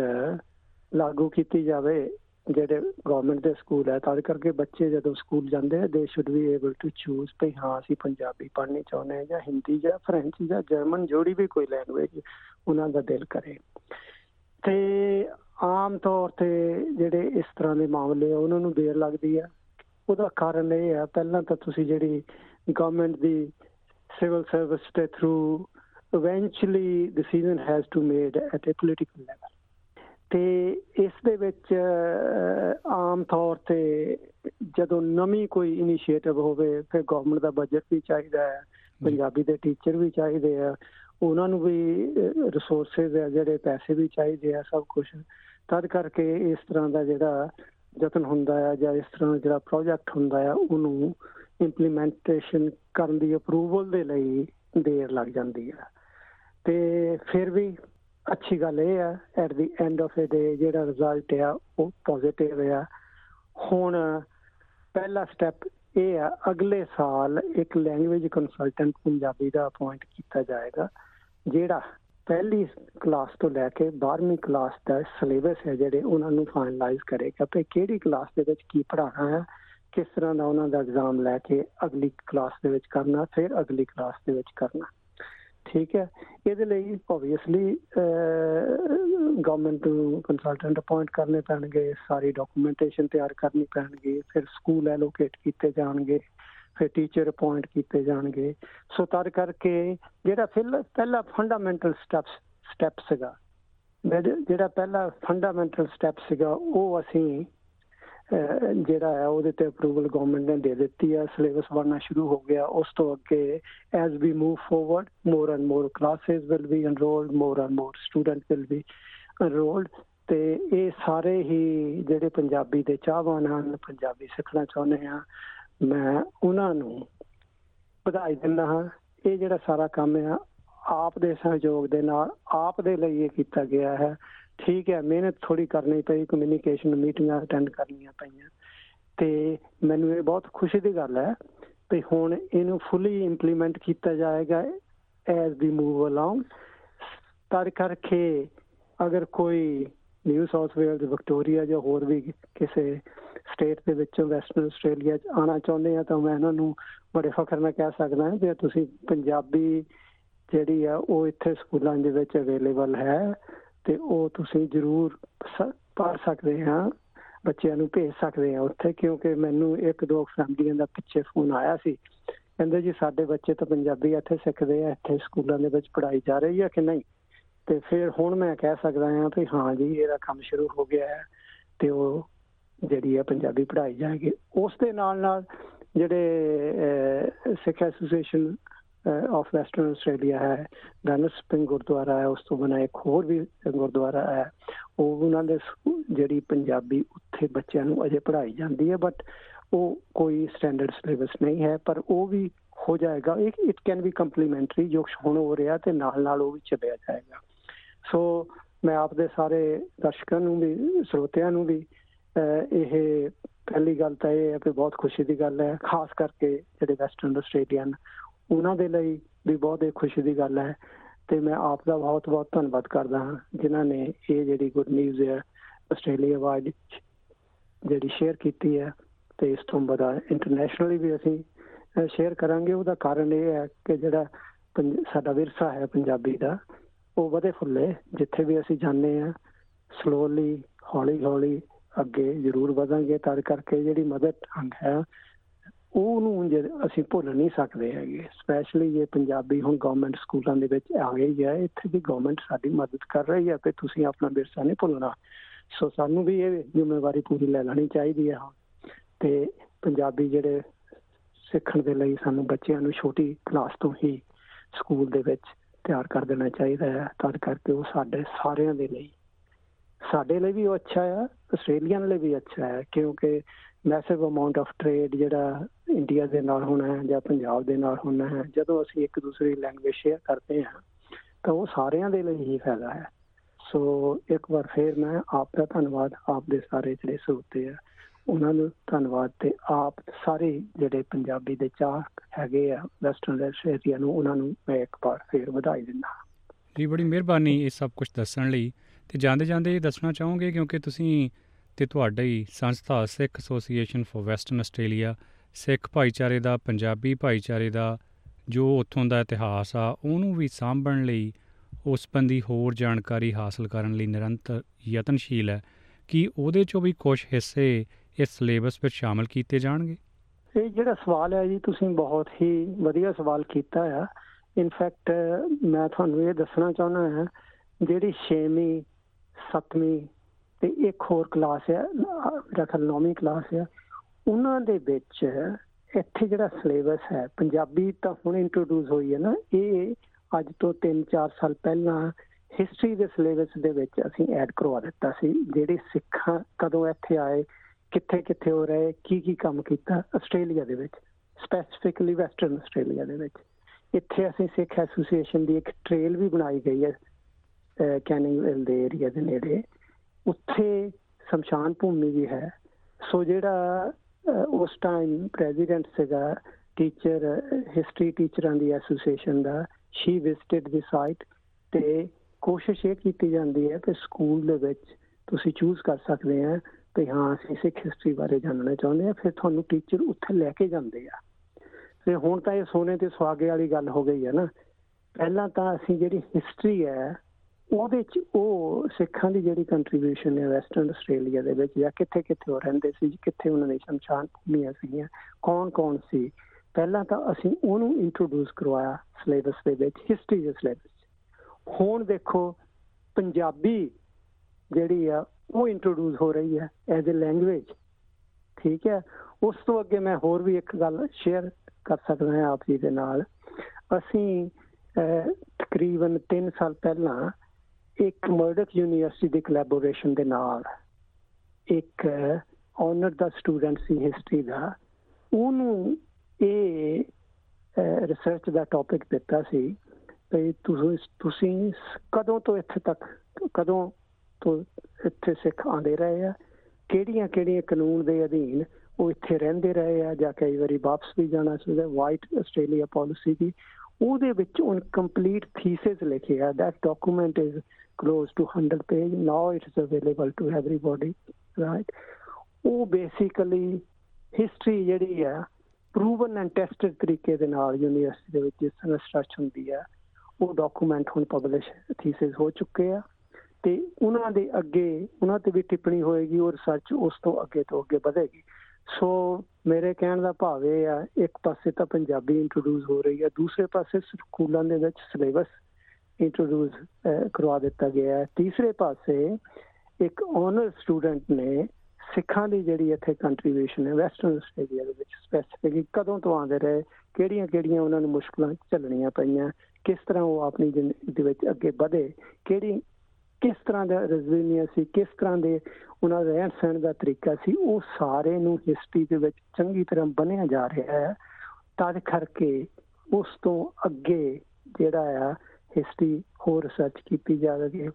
ਲਾਗੂ ਕੀਤੀ ਜਾਵੇ। ਜਿਹੜੇ ਗਵਰਨਮੈਂਟ ਦੇ ਸਕੂਲ ਹੈ, ਤਾਂ ਕਰਕੇ ਬੱਚੇ ਜਦੋਂ ਸਕੂਲ ਜਾਂਦੇ ਆ ਦੇ should be able to choose ਭਈ ਹਾਂ, ਅਸੀਂ ਪੰਜਾਬੀ ਪੜ੍ਹਨੀ ਚਾਹੁੰਦੇ ਹਾਂ ਜਾਂ ਹਿੰਦੀ ਜਾਂ ਫ੍ਰੈਂਚ ਜਾਂ ਜਰਮਨ ਜੋੜੀ ਵੀ ਕੋਈ ਲੈਂਗੁਏਜ ਉਹਨਾਂ ਦਾ ਦਿਲ ਕਰੇ। ਤੇ ਆਮ ਤੌਰ ਤੇ ਜਿਹੜੇ ਇਸ ਤਰ੍ਹਾਂ ਦੇ ਮਾਮਲੇ ਆ, ਉਹਨਾਂ ਨੂੰ ਦੇਰ ਲੱਗਦੀ ਆ। ਉਹਦਾ ਕਾਰਨ ਇਹ ਆ, ਪਹਿਲਾਂ ਤਾਂ ਤੁਸੀਂ ਜਿਹੜੀ ਗਵਰਨਮੈਂਟ ਦੀ ਸਿਵਲ ਸਰਵਿਸ ਦੇ through eventually decision has to made at a political level ਤੇ ਇਸ ਦੇ ਵਿੱਚ ਆਮ ਤੌਰ ਤੇ ਜਦੋਂ ਨਵੀਂ ਕੋਈ ਇਨੀਸ਼ੀਏਟਿਵ ਹੋਵੇ ਫਿਰ ਗਵਰਨਮੈਂਟ ਦਾ ਬਜਟ ਵੀ ਚਾਹੀਦਾ ਹੈ ਪੰਜਾਬੀ ਦੇ ਟੀਚਰ ਵੀ ਚਾਹੀਦੇ ਆ ਉਹਨਾਂ ਨੂੰ ਵੀ ਰਿਸੋਰਸਸ ਆ ਜਿਹੜੇ ਪੈਸੇ ਵੀ ਚਾਹੀਦੇ ਆ ਸਭ ਕੁਝ ਤਦ ਕਰਕੇ ਇਸ ਤਰ੍ਹਾਂ ਦਾ ਜਿਹੜਾ ਯਤਨ ਹੁੰਦਾ ਹੈ ਜਾਂ ਇਸ ਤਰ੍ਹਾਂ ਜਿਹੜਾ ਪ੍ਰੋਜੈਕਟ ਹੁੰਦਾ ਹੈ ਉਹਨੂੰ ਇੰਪਲੀਮੈਂਟੇਸ਼ਨ ਕਰਨ ਦੀ ਅਪਰੂਵਲ ਦੇ ਲਈ ਦੇਰ ਲੱਗ ਜਾਂਦੀ ਹੈ ਤੇ ਫਿਰ ਵੀ ਅੱਛੀ ਗੱਲ ਇਹ ਹੈ at the end of the day ਜਿਹੜਾ ਰਿਜ਼ਲਟ ਆ, ਉਹ ਪੋਜ਼ਿਟਿਵ ਆ। ਹੁਣ ਪਹਿਲਾ ਸਟੈਪ ਇਹ ਆ, ਅਗਲੇ ਸਾਲ ਇੱਕ ਲੈਂਗੁਏਜ ਕੰਸਲਟੈਂਟ ਪੰਜਾਬੀ ਦਾ ਅਪਾਇੰਟ ਕੀਤਾ ਜਾਏਗਾ, ਜਿਹੜਾ ਪਹਿਲੀ ਕਲਾਸ ਤੋਂ ਲੈ ਕੇ 12ਵੀਂ ਕਲਾਸ ਦਾ ਸਿਲੇਬਸ ਹੈ ਜਿਹੜੇ ਉਹਨਾਂ ਨੂੰ ਫਾਈਨਲਾਈਜ਼ ਕਰੇਗਾ ਕਿ ਕਿਹੜੀ ਕਲਾਸ ਦੇ ਵਿੱਚ ਕੀ ਪੜ੍ਹਾਉਣਾ ਹੈ, ਕਿਸ ਤਰ੍ਹਾਂ ਦਾ ਉਹਨਾਂ ਦਾ ਐਗਜ਼ਾਮ ਲੈ ਕੇ ਅਗਲੀ ਕਲਾਸ ਦੇ ਵਿੱਚ ਕਰਨਾ, ਫਿਰ ਅਗਲੀ ਕਲਾਸ ਦੇ ਵਿੱਚ ਕਰਨਾ। ਠੀਕ ਹੈ। ਇਹਦੇ ਲਈ ਆਬਵੀਅਸਲੀ ਗਵਰਨਮੈਂਟ ਨੂੰ ਕੰਸਲਟੈਂਟ ਅਪਾਇੰਟ ਕਰਨੇ ਪੈਣਗੇ, ਸਾਰੀ ਡਾਕੂਮੈਂਟੇਸ਼ਨ ਤਿਆਰ ਕਰਨੀ ਪੈਣਗੀ, ਫਿਰ ਸਕੂਲ ਐਲੋਕੇਟ ਕੀਤੇ ਜਾਣਗੇ, ਫਿਰ ਟੀਚਰ ਅਪਾਇੰਟ ਕੀਤੇ ਜਾਣਗੇ। ਸੋ ਤਦ ਕਰਕੇ ਜਿਹੜਾ ਫਿਰ ਪਹਿਲਾ ਫੰਡਾਮੈਂਟਲ ਸਟੈਪਸ ਸਟੈਪ ਸੀਗਾ ਜਿਹੜਾ ਪਹਿਲਾ ਫੰਡਾਮੈਂਟਲ ਸਟੈਪ ਸੀਗਾ, ਉਹ ਅਸੀਂ ਜਿਹੜਾ ਹੈ, ਉਹਦੇ ਤੇ ਅਪਰੂਵਲ ਗਵਰਨਮੈਂਟ ਨੇ ਦੇ ਦਿੱਤੀ ਹੈ। ਸਿਲੇਬਸ ਬਣਨਾ ਸ਼ੁਰੂ ਹੋ ਗਿਆ। ਉਸ ਤੋਂ ਅੱਗੇ as we move forward more and more classes will be enrolled more and more student will be enrolled ਤੇ ਇਹ ਸਾਰੇ ਹੀ ਜਿਹੜੇ ਪੰਜਾਬੀ ਦੇ ਚਾਹਵਾਨ ਹਨ, ਪੰਜਾਬੀ ਸਿੱਖਣਾ ਚਾਹੁੰਦੇ ਆ ਮੈਂ ਉਹਨਾਂ ਨੂੰ ਵਧਾਈ ਦਿੰਦਾ ਹਾਂ। ਇਹ ਜਿਹੜਾ ਸਾਰਾ ਕੰਮ ਆ ਆਪ ਦੇ ਸਹਿਯੋਗ ਦੇ ਨਾਲ, ਆਪ ਦੇ ਲਈ ਇਹ ਕੀਤਾ ਗਿਆ ਹੈ। ਠੀਕ ਹੈ, ਮਿਹਨਤ ਥੋੜੀ ਕਰਨੀ ਪਈ ਕਮਿਊਨੀਕੇਸ਼ਨ ਮੀਟਿੰਗਾਂ ਅਟੈਂਡ ਕਰਨੀਆਂ ਪਈਆਂ। ਤੇ ਮੈਨੂੰ ਇਹ ਬਹੁਤ ਖੁਸ਼ੀ ਦੀ ਗੱਲ ਹੈ ਤੇ ਹੁਣ ਇਹਨੂੰ ਫੁੱਲੀ ਇੰਪਲੀਮੈਂਟ ਕੀਤਾ ਜਾਏਗਾ ਐਜ਼ ਵੀ ਮੂਵ ਅਲੋਂਗ ਤਾਂ ਕਰਕੇ ਅਗਰ ਕੋਈ ਨਿਊ ਸਾਊਥ ਵੇਲਜ਼ ਵਿਕਟੋਰੀਆ ਜਾਂ ਹੋਰ ਵੀ ਕਿਸੇ ਸਟੇਟ ਦੇ ਵਿੱਚੋਂ ਵੈਸਟਰਨ ਆਸਟ੍ਰੇਲੀਆ ਚ ਆਣਾ ਚਾਹੁੰਦੇ ਆ ਤਾਂ ਮੈਂ ਇਹਨਾਂ ਨੂੰ ਬੜੇ ਫਖਰ ਨਾਲ ਕਹਿ ਸਕਦਾ ਹਾਂ ਕਿ ਤੁਸੀਂ ਪੰਜਾਬੀ ਜਿਹੜੀ ਆ ਉਹ ਇੱਥੇ ਸਕੂਲਾਂ ਦੇ ਵਿੱਚ ਅਵੇਲੇਬਲ ਹੈ। ਤੇ ਉਹ ਤੁਸੀਂ ਜ਼ਰੂਰ ਪੜ ਸਕਦੇ ਆ ਬੱਚਿਆਂ ਨੂੰ ਭੇਜ ਸਕਦੇ ਆ ਉੱਥੇ, ਕਿਉਂਕਿ ਮੈਨੂੰ ਇੱਕ ਦੋ ਫੈਮਲੀਆਂ ਦਾ ਪਿੱਛੇ ਫੋਨ ਆਇਆ ਸੀ। ਕਹਿੰਦੇ ਜੀ ਸਾਡੇ ਬੱਚੇ ਤਾਂ ਪੰਜਾਬੀ ਇੱਥੇ ਸਿੱਖਦੇ ਆ, ਇੱਥੇ ਸਕੂਲਾਂ ਦੇ ਵਿੱਚ ਪੜ੍ਹਾਈ ਜਾ ਰਹੀ ਆ ਕਿ ਨਹੀਂ? ਤੇ ਫਿਰ ਹੁਣ ਮੈਂ ਕਹਿ ਸਕਦਾ ਹਾਂ ਕਿ ਹਾਂ ਜੀ, ਇਹਦਾ ਕੰਮ ਸ਼ੁਰੂ ਹੋ ਗਿਆ ਹੈ ਤੇ ਉਹ ਜਿਹੜੀ ਹੈ ਪੰਜਾਬੀ ਪੜ੍ਹਾਈ ਜਾਏਗੀ। ਉਸ ਦੇ ਨਾਲ ਨਾਲ ਜਿਹੜੇ Sikh association of western Australia ਹੈ ਗਨਸ ਸਪ੍ਰਿੰਗ ਗੁਰਦੁਆਰਾ ਹੈ, ਉਸ ਤੋਂ ਬਣਾ ਇੱਕ ਹੋਰ ਵੀ ਗੁਰਦੁਆਰਾ ਹੈ। ਉਹ ਉਹਨਾਂ ਦੇ ਜਿਹੜੀ ਪੰਜਾਬੀ ਉੱਥੇ ਬੱਚਿਆਂ ਨੂੰ ਅਜੇ ਪੜ੍ਹਾਈ ਜਾਂਦੀ ਹੈ ਬਟ ਉਹ ਕੋਈ ਸਟੈਂਡਰਡ ਸਿਲੇਬਸ ਨਹੀਂ ਹੈ, ਪਰ ਉਹ ਵੀ ਹੋ ਜਾਏਗਾ। ਇਹ ਇਟ ਕੈਨ ਬੀ ਕੰਪਲੀਮੈਂਟਰੀ ਜੋ ਹੁਣ ਹੋ ਰਿਹਾ ਤੇ ਨਾਲ ਨਾਲ ਉਹ ਵੀ ਚੱਲਿਆ ਜਾਏਗਾ। ਸੋ ਮੈਂ ਆਪ ਦੇ ਸਾਰੇ ਦਰਸ਼ਕਾਂ ਨੂੰ ਵੀ, ਸਰੋਤਿਆਂ ਨੂੰ ਵੀ ਇਹ ਪਹਿਲੀ ਗੱਲ ਤਾਂ ਇਹ ਹੈ ਕਿ ਬਹੁਤ ਖੁਸ਼ੀ ਦੀ ਗੱਲ ਹੈ, ਖਾਸ ਕਰਕੇ ਜਿਹੜੇ ਵੈਸਟਰਨ ਆਸਟ੍ਰੇਲੀਅਨ ਉਹਨਾਂ ਦੇ ਲਈ ਵੀ ਬਹੁਤ ਇੱਕ ਖੁਸ਼ੀ ਦੀ ਗੱਲ ਹੈ ਤੇ ਮੈਂ ਆਪ ਦਾ ਬਹੁਤ ਬਹੁਤ ਧੰਨਵਾਦ ਕਰਦਾ ਹਾਂ, ਜਿਨ੍ਹਾਂ ਨੇ ਇਹ ਜਿਹੜੀ ਗੁੱਡ ਨਿਊਜ਼ ਹੈ, ਆਸਟ੍ਰੇਲੀਆ ਵਾਈਡ ਜਿਹੜੀ ਸ਼ੇਅਰ ਕੀਤੀ ਹੈ ਤੇ ਇਸ ਤੋਂ ਬਾਅਦ ਇੰਟਰਨੈਸ਼ਨਲੀ ਵੀ ਅਸੀਂ ਸ਼ੇਅਰ ਕਰਾਂਗੇ। ਉਹਦਾ ਕਾਰਨ ਇਹ ਹੈ ਕਿ ਜਿਹੜਾ ਸਾਡਾ ਵਿਰਸਾ ਹੈ ਪੰਜਾਬੀ ਦਾ, ਉਹ ਵਧੇ ਫੁੱਲੇ। ਜਿੱਥੇ ਵੀ ਅਸੀਂ ਜਾਂਦੇ ਆ ਸਲੋਲੀ ਹੌਲੀ ਹੌਲੀ ਅੱਗੇ ਜ਼ਰੂਰ ਵਧਾਂਗੇ। ਤਾਂ ਕਰਕੇ ਜਿਹੜੀ ਮਦਦ ਟੰਗ ਹੈ ਉਹਨੂੰ ਜੇ ਅਸੀਂ ਭੁੱਲ ਨਹੀਂ ਸਕਦੇ ਹੈਗੇ ਸਪੈਸ਼ਲੀ ਜੇ ਪੰਜਾਬੀ ਹੁਣ ਗਵਰਨਮੈਂਟ ਸਕੂਲਾਂ ਦੇ ਵਿੱਚ ਆ ਗਈ ਹੈ, ਇੱਥੇ ਵੀ ਗਵਰਨਮੈਂਟ ਸਾਡੀ ਮਦਦ ਕਰ ਰਹੀ ਹੈ ਕਿ ਤੁਸੀਂ ਆਪਣਾ ਵਿਰਸਾ ਨਹੀਂ ਭੁੱਲਣਾ। ਸੋ ਸਾਨੂੰ ਵੀ ਇਹ ਜ਼ਿੰਮੇਵਾਰੀ ਪੂਰੀ ਲੈ ਲੈਣੀ ਚਾਹੀਦੀ ਹੈ ਤੇ ਪੰਜਾਬੀ ਜਿਹੜੇ ਸਿੱਖਣ ਦੇ ਲਈ ਸਾਨੂੰ ਬੱਚਿਆਂ ਨੂੰ ਛੋਟੀ ਕਲਾਸ ਤੋਂ ਹੀ ਸਕੂਲ ਦੇ ਵਿੱਚ ਤਿਆਰ ਕਰ ਦੇਣਾ ਚਾਹੀਦਾ ਹੈ। ਤਾਂ ਕਰਕੇ ਉਹ ਸਾਡੇ ਸਾਰਿਆਂ ਦੇ ਲਈ, ਸਾਡੇ ਲਈ ਵੀ ਉਹ ਅੱਛਾ ਹੈ ਆਸਟ੍ਰੇਲੀਅਨ ਲਈ ਵੀ ਅੱਛਾ ਹੈ, ਕਿਉਂਕਿ ਮੈਸਿਵ ਅਮਾਉਂਟ ਆਫ ਟ੍ਰੇਡ ਜਿਹੜਾ ਇੰਡੀਆ ਦੇ ਨਾਲ ਹੋਣਾ ਹੈ ਜਾਂ ਪੰਜਾਬ ਦੇ ਨਾਲ ਹੋਣਾ ਹੈ, ਜਦੋਂ ਅਸੀਂ ਇੱਕ ਦੂਸਰੀ ਲੈਂਗੁਏਜ ਸ਼ੇਅਰ ਕਰਦੇ ਹਾਂ, ਤਾਂ ਉਹ ਸਾਰਿਆਂ ਦੇ ਲਈ ਹੀ ਫਾਇਦਾ ਹੈ। ਸੋ ਇੱਕ ਵਾਰ ਫੇਰ ਮੈਂ ਆਪ ਦਾ ਧੰਨਵਾਦ ਆਪ ਦੇ ਸਾਰੇ ਜਿਹੜੇ ਸਰੋਤੇ ਆ, ਉਹਨਾਂ ਨੂੰ ਧੰਨਵਾਦ ਤੇ ਆਪ ਸਾਰੇ ਜਿਹੜੇ ਪੰਜਾਬੀ ਦੇ ਚਾਹ ਹੈਗੇ ਆ ਵੈਸਟਰਨ ਆਸਟ੍ਰੇਲੀਆ ਨੂੰ, ਉਹਨਾਂ ਨੂੰ ਮੈਂ ਇੱਕ ਵਾਰ ਫੇਰ ਵਧਾਈ ਦਿੰਦਾ ਜੀ, ਬੜੀ ਮਿਹਰਬਾਨੀ ਇਹ ਸਭ ਕੁਝ ਦੱਸਣ ਲਈ। ਤੇ ਜਾਂਦੇ ਜਾਂਦੇ ਇਹ ਦੱਸਣਾ ਚਾਹੋਗੇ ਕਿਉਂਕਿ ਤੁਸੀਂ ਤੇ ਤੁਹਾਡੀ ਸੰਸਥਾ Sikh association for western Australia, Sikh ਭਾਈਚਾਰੇ ਦਾ, ਪੰਜਾਬੀ ਭਾਈਚਾਰੇ ਦਾ ਜੋ ਉੱਥੋਂ ਦਾ ਇਤਿਹਾਸ ਆ, ਉਹਨੂੰ ਵੀ ਸਾਂਭਣ ਲਈ ਉਸ ਬੰਦੀ ਹੋਰ ਜਾਣਕਾਰੀ ਹਾਸਲ ਕਰਨ ਲਈ ਨਿਰੰਤਰ ਯਤਨਸ਼ੀਲ ਹੈ। ਕਿ ਉਹਦੇ ਚੋਂ ਵੀ ਕੁਝ ਹਿੱਸੇ ਇਸ ਸਿਲੇਬਸ ਵਿੱਚ ਸ਼ਾਮਲ ਕੀਤੇ ਜਾਣਗੇ? ਇਹ ਜਿਹੜਾ ਸਵਾਲ ਹੈ ਜੀ, ਤੁਸੀਂ ਬਹੁਤ ਹੀ ਵਧੀਆ ਸਵਾਲ ਕੀਤਾ ਹੈ ਇਨਫੈਕਟ ਮੈਂ ਤੁਹਾਨੂੰ ਇਹ ਦੱਸਣਾ ਚਾਹੁੰਦਾ ਹਾਂ, ਜਿਹੜੀ 6ਵੀਂ 7ਵੀਂ ਤੇ ਇੱਕ ਹੋਰ ਕਲਾਸ ਹੈ ਮੇਰਾ ਖਿਆਲ 9ਵੀਂ ਕਲਾਸ ਹੈ ਉਹਨਾਂ ਦੇ ਵਿੱਚ ਇੱਥੇ ਜਿਹੜਾ ਸਿਲੇਬਸ ਹੈ, ਪੰਜਾਬੀ ਤਾਂ ਹੁਣ ਇੰਟਰੋਡਿਊਸ ਹੋਈ ਹੈ ਨਾ, ਇਹ ਅੱਜ ਤੋਂ 3-4 ਸਾਲ ਪਹਿਲਾਂ ਹਿਸਟਰੀ ਦੇ ਸਿਲੇਬਸ ਦੇ ਵਿੱਚ ਅਸੀਂ ਐਡ ਕਰਵਾ ਦਿੱਤਾ ਸੀ, ਜਿਹੜੇ ਸਿੱਖਾਂ ਕਦੋਂ ਇੱਥੇ ਆਏ, ਕਿੱਥੇ ਕਿੱਥੇ ਹੋ ਰਹੇ, ਕੀ ਕੀ ਕੰਮ ਕੀਤਾ, ਆਸਟ੍ਰੇਲੀਆ ਦੇ ਵਿੱਚ ਸਪੈਸੀਫਿਕਲੀ ਵੈਸਟਰਨ ਆਸਟ੍ਰੇਲੀਆ ਦੇ ਵਿੱਚ। ਇੱਥੇ ਅਸੀਂ ਸਿੱਖ ਐਸੋਸੀਏਸ਼ਨ ਦੀ ਇੱਕ ਟ੍ਰੇਲ ਵੀ ਬਣਾਈ ਗਈ ਹੈ ਕੈਨਿੰਗਵਿਲ ਦੇ ਏਰੀਆ ਦੇ ਨੇੜੇ। ਉੱਥੇ ਸ਼ਮਸ਼ਾਨ ਭੂਮੀ ਵੀ ਹੈ। ਸੋ ਜਿਹੜਾ ਉਸ ਟਾਈਮ ਪ੍ਰੈਜ਼ੀਡੈਂਟ ਸੀਗਾ ਟੀਚਰ ਹਿਸਟਰੀ ਟੀਚਰਾਂ ਦੀ ਐਸੋਸੀਏਸ਼ਨ ਦਾ ਸ਼ੀ ਵਿਜ਼ਿਟਡ ਦੀ ਸਾਈਟ ਤੇ ਕੋਸ਼ਿਸ਼ ਇਹ ਕੀਤੀ ਜਾਂਦੀ ਹੈ ਕਿ ਸਕੂਲ ਦੇ ਵਿੱਚ ਤੁਸੀਂ ਚੂਜ਼ ਕਰ ਸਕਦੇ ਆ ਕਿ ਹਾਂ, ਅਸੀਂ ਸਿੱਖ ਹਿਸਟਰੀ ਬਾਰੇ ਜਾਣਨਾ ਚਾਹੁੰਦੇ ਆ, ਫਿਰ ਤੁਹਾਨੂੰ ਟੀਚਰ ਉੱਥੇ ਲੈ ਕੇ ਜਾਂਦੇ ਆ। ਤੇ ਹੁਣ ਤਾਂ ਇਹ ਸੋਨੇ ਤੇ ਸੁਹਾਗੇ ਵਾਲੀ ਗੱਲ ਹੋ ਗਈ ਹੈ ਨਾ। ਪਹਿਲਾਂ ਤਾਂ ਅਸੀਂ ਜਿਹੜੀ ਹਿਸਟਰੀ ਹੈ ਉਹਦੇ ਚ ਉਹ ਸਿੱਖਾਂ ਦੀ ਜਿਹੜੀ ਕੰਟਰੀਬਿਊਸ਼ਨ ਹੈ ਵੈਸਟਰਨ ਆਸਟ੍ਰੇਲੀਆ ਦੇ ਵਿੱਚ ਜਾਂ ਕਿੱਥੇ ਕਿੱਥੇ ਉਹ ਰਹਿੰਦੇ ਸੀ, ਕਿੱਥੇ ਉਹਨਾਂ ਦੀ ਸ਼ਮਸ਼ਾਨ ਭੂਮੀਆਂ ਸੀਗੀਆਂ, ਕੌਣ ਕੌਣ ਸੀ, ਪਹਿਲਾਂ ਤਾਂ ਅਸੀਂ ਉਹਨੂੰ ਇੰਟਰੋਡਿਊਸ ਕਰਵਾਇਆ ਸਿਲੇਬਸ ਦੇ ਵਿੱਚ ਹਿਸਟਰੀ ਦੇ ਸਿਲੇਬਸ ਹੁਣ ਦੇਖੋ, ਪੰਜਾਬੀ ਜਿਹੜੀ ਆ, ਉਹ ਇੰਟਰੋਡਿਊਸ ਹੋ ਰਹੀ ਹੈ ਐਜ਼ ਅ ਲੈਂਗੁਏਜ ਠੀਕ ਹੈ? ਉਸ ਤੋਂ ਅੱਗੇ ਮੈਂ ਹੋਰ ਵੀ ਇੱਕ ਗੱਲ ਸ਼ੇਅਰ ਕਰ ਸਕਦਾ ਹਾਂ ਆਪ ਜੀ ਦੇ ਨਾਲ। ਅਸੀਂ ਤਕਰੀਬਨ 3 ਸਾਲ ਪਹਿਲਾਂ ਇੱਕ ਮਰਡਕ ਯੂਨੀਵਰਸਿਟੀ ਦੇ ਕੋਲੈਬੋਰੇਸ਼ਨ ਦੇ ਨਾਲ ਇੱਕ ਆਨਰ ਦਾ ਸਟੂਡੈਂਟ ਸੀ ਹਿਸਟਰੀ ਦਾ, ਉਹਨੂੰ ਇਹ ਰਿਸਰਚ ਦਾ ਟੌਪਿਕ ਦਿੱਤਾ ਸੀ ਕਿ ਤੁਸੀਂ ਤੁਸੀਂ ਕਦੋਂ ਤੋਂ ਇੱਥੇ ਤੱਕ, ਕਦੋਂ ਤੋਂ ਇੱਥੇ ਸਿੱਖ ਆਂਦੇ ਰਹੇ ਆ? ਕਿਹੜੀਆਂ ਕਿਹੜੀਆਂ ਕਾਨੂੰਨ ਦੇ ਅਧੀਨ ਉਹ ਇੱਥੇ ਰਹਿੰਦੇ ਰਹੇ ਆ? ਜਾਂ ਕਈ ਵਾਰੀ ਵਾਪਸ ਵੀ ਜਾਣਾ ਚਾਹੀਦਾ ਵਾਈਟ ਆਸਟ੍ਰੇਲੀਆ ਪਾਲਿਸੀ ਦੀ। ਉਹਦੇ ਵਿੱਚ ਉਹ ਕੰਪਲੀਟ ਥੀਸਿਸ ਲਿਖਿਆ that document is close to 100 page. Now it is available to everybody, right? ਉਹ ਬੇਸਿਕਲੀ ਹਿਸਟਰੀ ਜਿਹੜੀ ਆ ਪ੍ਰੂਵਨ ਐਂਡ ਟੈਸਟਡ ਤਰੀਕੇ ਦੇ ਨਾਲ ਯੂਨੀਵਰਸਿਟੀ ਦੇ ਵਿੱਚ ਜਿਸ ਤਰ੍ਹਾਂ ਸਟਰਚ ਹੁੰਦੀ ਆ ਉਹ ਡਾਕੂਮੈਂਟ ਹੁਣ ਪਬਲਿਸ਼ ਥੀਸਿਸ ਹੋ ਚੁੱਕੇ ਆ ਤੇ ਉਹਨਾਂ ਦੇ ਅੱਗੇ, ਉਹਨਾਂ ਤੇ ਵੀ ਟਿੱਪਣੀ ਹੋਏਗੀ ਔਰ ਰਿਸਰਚ ਉਸ ਤੋਂ ਅੱਗੇ ਤੋਂ ਅੱਗੇ ਵਧੇਗੀ। ਸੋ ਮੇਰੇ ਕਹਿਣ ਦਾ ਭਾਵ ਇਹ ਆ, ਇੱਕ ਪਾਸੇ ਤਾਂ ਪੰਜਾਬੀ ਇੰਟਰੋਡਿਊਸ ਹੋ ਰਹੀ ਹੈ, ਦੂਸਰੇ ਪਾਸੇ ਸਕੂਲਾਂ ਦੇ ਵਿੱਚ ਸਿਲੇਬਸ ਇੰਟਰੋਡਿਊਸ eh, ਕਰਵਾ ਦਿੱਤਾ ਗਿਆ ਹੈ। ਤੀਸਰੇ ਪਾਸੇ ਇੱਕ ਆਨਰ ਸਟੂਡੈਂਟ ਨੇ ਸਿੱਖਾਂ ਦੀ ਜਿਹੜੀ ਇੱਥੇ ਕੰਟਰੀਬਿਊਸ਼ਨ ਹੈ ਵੈਸਟਰਨ ਆਸਟ੍ਰੇਲੀਆ ਦੇ ਵਿੱਚ ਸਪੈਸੀਫਿਕਲੀ ਕਦੋਂ ਤੋਂ ਆਉਂਦੇ ਰਹੇ ਕਿਹੜੀਆਂ ਕਿਹੜੀਆਂ ਉਹਨਾਂ ਨੂੰ ਮੁਸ਼ਕਲਾਂ ਝੱਲਣੀਆਂ ਪਈਆਂ, ਕਿਸ ਤਰ੍ਹਾਂ ਉਹ ਆਪਣੀ ਜ਼ਿੰਦਗੀ ਦੇ ਵਿੱਚ ਅੱਗੇ ਵਧੇ, ਕਿਹੜੀ, ਕਿਸ ਤਰ੍ਹਾਂ ਦਾ ਰੈਜ਼ਿਲੀਅੰਸ ਸੀ, ਕਿਸ ਤਰ੍ਹਾਂ ਦੇ ਉਹਨਾਂ ਦਾ ਰਹਿਣ ਸਹਿਣ ਦਾ ਤਰੀਕਾ ਸੀ, ਉਹ ਸਾਰੇ ਨੂੰ ਹਿਸਟਰੀ ਦੇ ਵਿੱਚ ਚੰਗੀ ਤਰ੍ਹਾਂ ਬਣਿਆ ਜਾ ਰਿਹਾ ਹੈ। ਤਦ ਕਰਕੇ ਉਸ ਤੋਂ ਅੱਗੇ ਜਿਹੜਾ ਆ ਹਿਸਟਰੀ ਹੋਰ ਰਿਸਰਚ ਕੀਤੀ ਜਾਵੇਗੀ।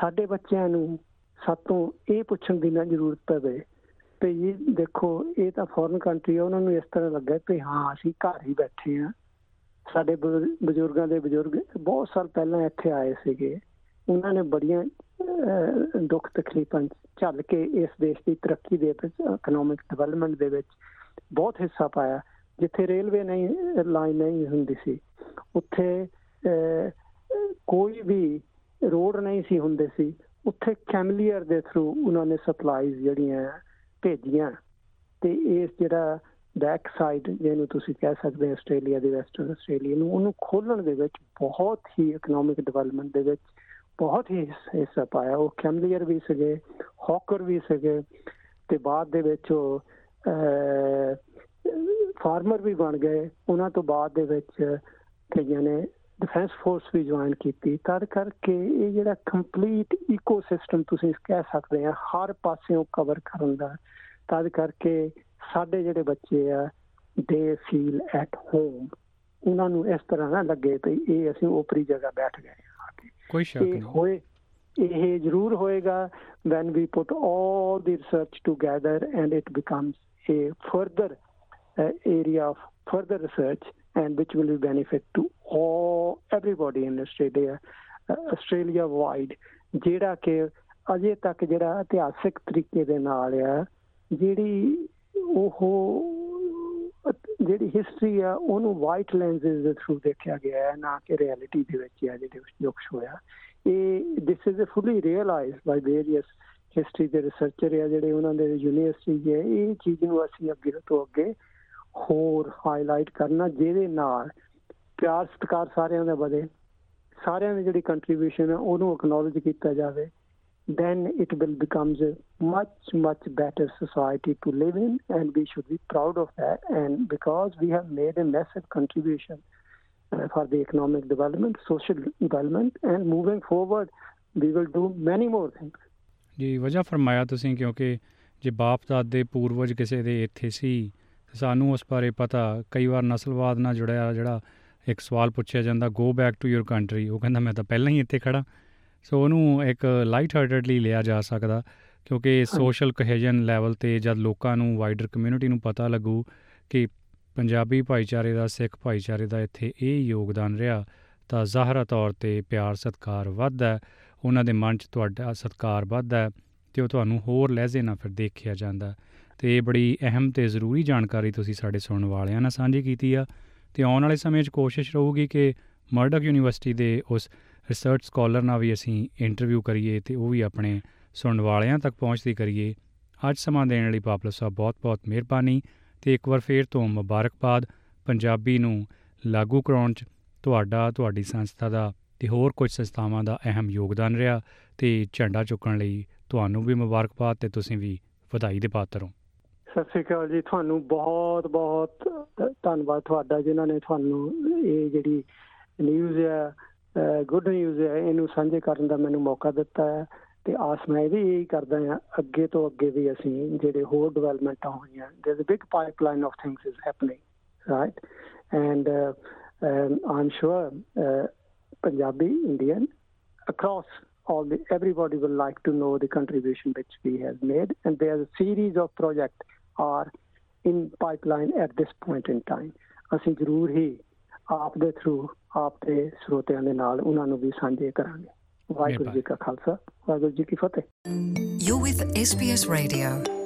ਸਾਡੇ ਬੱਚਿਆਂ ਨੂੰ ਸਾਤੋਂ ਇਹ ਪੁੱਛਣ ਦੀ ਨਾ ਜ਼ਰੂਰਤ ਪਵੇ ਤੇ ਇਹ ਦੇਖੋ, ਇਹ ਤਾਂ ਫੋਰਨ ਕੰਟਰੀ ਆ, ਉਹਨਾਂ ਨੂੰ ਇਸ ਤਰ੍ਹਾਂ ਲੱਗਾ ਕਿ ਹਾਂ, ਅਸੀਂ ਘਰ ਹੀ ਬੈਠੇ ਆ ਸਾਡੇ ਬਜ਼ੁਰਗਾਂ ਦੇ ਬਜ਼ੁਰਗ ਬਹੁਤ ਸਾਲ ਪਹਿਲਾਂ ਇੱਥੇ ਆਏ ਸੀਗੇ। ਉਹਨਾਂ ਨੇ ਬੜੀਆਂ ਦੁੱਖ ਤਕਲੀਫਾਂ ਝੱਲ ਕੇ ਇਸ ਦੇਸ਼ ਦੀ ਤਰੱਕੀ ਦੇ ਵਿੱਚ ਇਕਨੋਮਿਕ ਡਿਵੈਲਪਮੈਂਟ ਦੇ ਵਿੱਚ ਬਹੁਤ ਹਿੱਸਾ ਪਾਇਆ। ਜਿੱਥੇ ਰੇਲਵੇ ਨਹੀਂ ਲਾਈਨ ਨਹੀਂ ਹੁੰਦੀ ਸੀ, ਉੱਥੇ ਕੋਈ ਵੀ ਰੋਡ ਨਹੀਂ ਸੀ ਹੁੰਦੇ ਸੀ, ਉੱਥੇ ਕੈਮਲੀਅਰ ਦੇ ਥਰੂ ਉਹਨਾਂ ਨੇ ਸਪਲਾਈਜ਼ ਜਿਹੜੀਆਂ ਭੇਜੀਆਂ ਤੇ ਇਸ ਜਿਹੜਾ ਬੈਕ ਸਾਈਡ ਜਿਹਨੂੰ ਤੁਸੀਂ ਕਹਿ ਸਕਦੇ ਹੋ ਆਸਟ੍ਰੇਲੀਆ ਦੇ ਵੈਸਟਰਨ ਆਸਟ੍ਰੇਲੀਆ ਨੂੰ, ਉਹਨੂੰ ਖੋਲਣ ਦੇ ਵਿੱਚ ਬਹੁਤ ਹੀ ਇਕਨੋਮਿਕ ਡਿਵੈਲਪਮੈਂਟ ਦੇ ਵਿੱਚ ਬਹੁਤ ਹੀ ਹਿੱਸਾ ਪਾਇਆ। ਉਹ ਕੈਮਲੀਅਰ ਵੀ ਸੀਗੇ ਹੌਕਰ ਵੀ ਸੀਗੇ ਤੇ ਬਾਅਦ ਦੇ ਵਿੱਚ ਉਹ ਫਾਰਮਰ ਵੀ ਬਣ ਗਏ। ਉਹਨਾਂ ਤੋਂ ਬਾਅਦ ਦੇ ਵਿੱਚ ਕਈਆਂ ਨੇ ਡਿਫੈਂਸ ਫੋਰਸ ਵੀ ਜੁਆਇਨ ਕੀਤੀ। ਤਦ ਕਰਕੇ ਇਹ ਜਿਹੜਾ ਕੰਪਲੀਟ ਇਕੋਸਿਸਟਮ ਤੁਸੀਂ ਕਹਿ ਸਕਦੇ ਆ ਹਰ ਪਾਸਿਓਂ ਕਵਰ ਕਰਨ ਦਾ। ਤਦ ਕਰਕੇ ਸਾਡੇ ਜਿਹੜੇ ਬੱਚੇ ਆ ਦੇ ਫੀਲ ਐਟ ਹੋਮ ਉਹਨਾਂ ਨੂੰ ਇਸ ਤਰ੍ਹਾਂ ਨਾ ਲੱਗੇ ਤੇ ਇਹ ਅਸੀਂ ਉਪਰੀ ਜਗ੍ਹਾ ਬੈਠ ਗਏ ਆ ਕੋਈ ਸ਼ੱਕ ਨਹੀਂ। ਹੋਏ ਇਹ ਜ਼ਰੂਰ ਹੋਏਗਾ when we put all the research together and it becomes a further uh, area of further research and which will be benefit to all everybody in Australia uh, Australia wide. ਜਿਹੜਾ ਕਿ ਅਜੇ ਤੱਕ ਜਿਹੜਾ ਇਤਿਹਾਸਿਕ ਤਰੀਕੇ ਦੇ ਨਾਲ ਆ ਜਿਹੜੀ ਉਹ ਜਿਹੜੀ ਹਿਸਟਰੀ ਆ ਉਹਨੂੰ ਵਾਈਟ ਲੈਂਸਸ ਦੇ ਥਰੂ ਦੇਖਿਆ ਗਿਆ ਹੈ ਨਾ ਕਿ ਰਿਐਲਿਟੀ ਦੇ ਵਿੱਚ ਆ ਜਿਹੜੇ ਦੁੱਖ ਹੋਇਆ। ਇਹ this is a fully realised by various history ਦੇ ਰਿਸਰਚਰ ਆ ਜਿਹੜੇ ਉਹਨਾਂ ਦੇ ਯੂਨੀਵਰਸਿਟੀ ਹੈ ਇਹ ਚੀਜ਼ ਨੂੰ ਅਸੀਂ ਅੱਗੇ ਤੋਂ ਅੱਗੇ ਹੋਰ ਹਾਈਲਾਈਟ ਕਰਨਾ ਜਿਹਦੇ ਨਾਲ ਪਿਆਰ ਸਤਿਕਾਰ ਸਾਰਿਆਂ ਦਾ ਵਧੇ ਸਾਰਿਆਂ ਦੀ ਜਿਹੜੀ ਕੰਟਰੀਬਿਊਸ਼ਨ ਹੈ ਉਹਨੂੰ ਐਕਨੋਲਜ ਕੀਤਾ ਜਾਵੇ then it will becomes a much much better society to live in and we should be proud of that and because we have made a massive contribution uh, for the economic development social development and moving forward we will do many more things ਜੀ ਵਜ੍ਹਾ ਫਰਮਾਇਆ ਤੁਸੀਂ ਕਿਉਂਕਿ ਜੇ ਬਾਪ ਦਾਦੇ ਪੂਰਵਜ ਕਿਸੇ ਦੇ ਇੱਥੇ ਸੀ ਸਾਨੂੰ ਉਸ ਬਾਰੇ ਪਤਾ ਕਈ ਵਾਰ ਨਸਲਵਾਦ ਨਾਲ ਜੁੜਿਆ ਜਿਹੜਾ ਇੱਕ ਸਵਾਲ ਪੁੱਛਿਆ ਜਾਂਦਾ go back to your country ਉਹ ਕਹਿੰਦਾ ਮੈਂ ਤਾਂ ਪਹਿਲਾਂ ਹੀ ਇੱਥੇ ਖੜਾ ਸੋ ਉਹਨੂੰ ਇੱਕ ਲਾਈਟ ਹਾਰਟਡਲੀ ਲਿਆ ਜਾ ਸਕਦਾ ਕਿਉਂਕਿ ਸੋਸ਼ਲ ਕੋਹੇਜਨ ਲੈਵਲ ਤੇ ਜਦ ਲੋਕਾਂ ਨੂੰ ਵਾਈਡਰ ਕਮਿਊਨਿਟੀ ਨੂੰ ਪਤਾ ਲੱਗੂ ਕਿ ਪੰਜਾਬੀ ਭਾਈਚਾਰੇ ਦਾ ਸਿੱਖ ਭਾਈਚਾਰੇ ਦਾ ਇੱਥੇ ਇਹ ਯੋਗਦਾਨ ਰਿਹਾ ਤਾਂ ਜ਼ਾਹਰਾ ਤੌਰ ਤੇ ਪਿਆਰ ਸਤਕਾਰ ਵੱਧਦਾ ਉਹਨਾਂ ਦੇ ਮਨ 'ਚ ਤੁਹਾਡਾ ਸਤਕਾਰ ਵੱਧਦਾ ਤੇ ਉਹ ਤੁਹਾਨੂੰ ਹੋਰ ਲਹਿਜ਼ੇ ਨਾਲ ਫਿਰ ਦੇਖਿਆ ਜਾਂਦਾ ਤੇ ਇਹ ਬੜੀ ਅਹਿਮ ਤੇ ਜ਼ਰੂਰੀ ਜਾਣਕਾਰੀ ਤੁਸੀਂ ਸਾਡੇ ਸੁਣਨ ਵਾਲਿਆਂ ਨਾਲ ਸਾਂਝੀ ਕੀਤੀ ਆ। ਤੇ ਆਉਣ ਵਾਲੇ ਸਮੇਂ 'ਚ ਕੋਸ਼ਿਸ਼ ਰਹੂਗੀ ਕਿ ਮਰਡਕ ਯੂਨੀਵਰਸਿਟੀ ਦੇ ਉਸ ਰਿਸਰਚ ਸਕਾਲਰ ਨਾਲ ਵੀ ਅਸੀਂ ਇੰਟਰਵਿਊ ਕਰੀਏ ਤੇ ਉਹ ਵੀ ਆਪਣੇ ਸੁਣਨ ਵਾਲਿਆਂ ਤੱਕ ਪਹੁੰਚਦੀ ਕਰੀਏ। ਅੱਜ ਸਮਾਂ ਦੇਣ ਲਈ ਪਾਪਲਰ ਸਾਹਿਬ ਬਹੁਤ-ਬਹੁਤ ਮਿਹਰਬਾਨੀ ਤੇ ਇੱਕ ਵਾਰ ਫੇਰ ਤੋਂ ਮੁਬਾਰਕਬਾਦ। ਪੰਜਾਬੀ ਨੂੰ ਲਾਗੂ ਕਰਾਉਣ 'ਚ ਤੁਹਾਡਾ, ਤੁਹਾਡੀ ਸੰਸਥਾ ਦਾ ਤੇ ਹੋਰ ਕੁਝ ਸੰਸਥਾਵਾਂ ਦਾ ਅਹਿਮ ਯੋਗਦਾਨ ਰਿਹਾ ਤੇ ਝੰਡਾ ਚੁੱਕਣ ਲਈ ਤੁਹਾਨੂੰ ਵੀ ਮੁਬਾਰਕਬਾਦ ਤੇ ਤੁਸੀਂ ਵੀ ਵਧਾਈ ਦੇ ਪਾਤਰ ਹੋ। ਸਤਿ ਸ੍ਰੀ ਅਕਾਲ ਜੀ। ਤੁਹਾਨੂੰ ਬਹੁਤ ਬਹੁਤ ਧੰਨਵਾਦ ਤੁਹਾਡਾ ਜਿਨ੍ਹਾਂ ਨੇ ਤੁਹਾਨੂੰ ਇਹ ਜਿਹੜੀ ਨਿਊਜ਼ ਹੈ ਗੁੱਡ ਨਿਊਜ਼ ਹੈ, ਇਹਨੂੰ ਸਾਂਝੇ ਕਰਨ ਦਾ ਮੈਨੂੰ ਮੌਕਾ ਦਿੱਤਾ ਹੈ। ਤੇ ਆਸ ਮੈਂ ਵੀ ਇਹੀ ਕਰਦਾ ਹਾਂ, ਅੱਗੇ ਤੋਂ ਅੱਗੇ ਵੀ ਅਸੀਂ ਜਿਹੜੇ ਹੋਰ ਡਿਵੈਲਪਮੈਂਟਾਂ ਹੋਈਆਂ there is a big pipeline of things is happening right and I'm sure Punjabi Indian across all the, everybody will like to know the contribution which we have made. And there's a series of projects are in pipeline at this point in time. ਅਸੀਂ ਜ਼ਰੂਰ ਹੀ ਆਪ ਦੇ through ਆਪ ਦੇ ਸਰੋਤਿਆਂ ਦੇ ਨਾਲ ਉਹਨਾਂ ਨੂੰ ਵੀ ਸਾਂਝੇ ਕਰਾਂਗੇ। ਵਾਹਿਗੁਰੂ ਜੀ ਕਾ ਖਾਲਸਾ ਵਾਹਿਗੁਰੂ ਜੀ ਕੀ ਫਤਿਹ। You with SBS Radio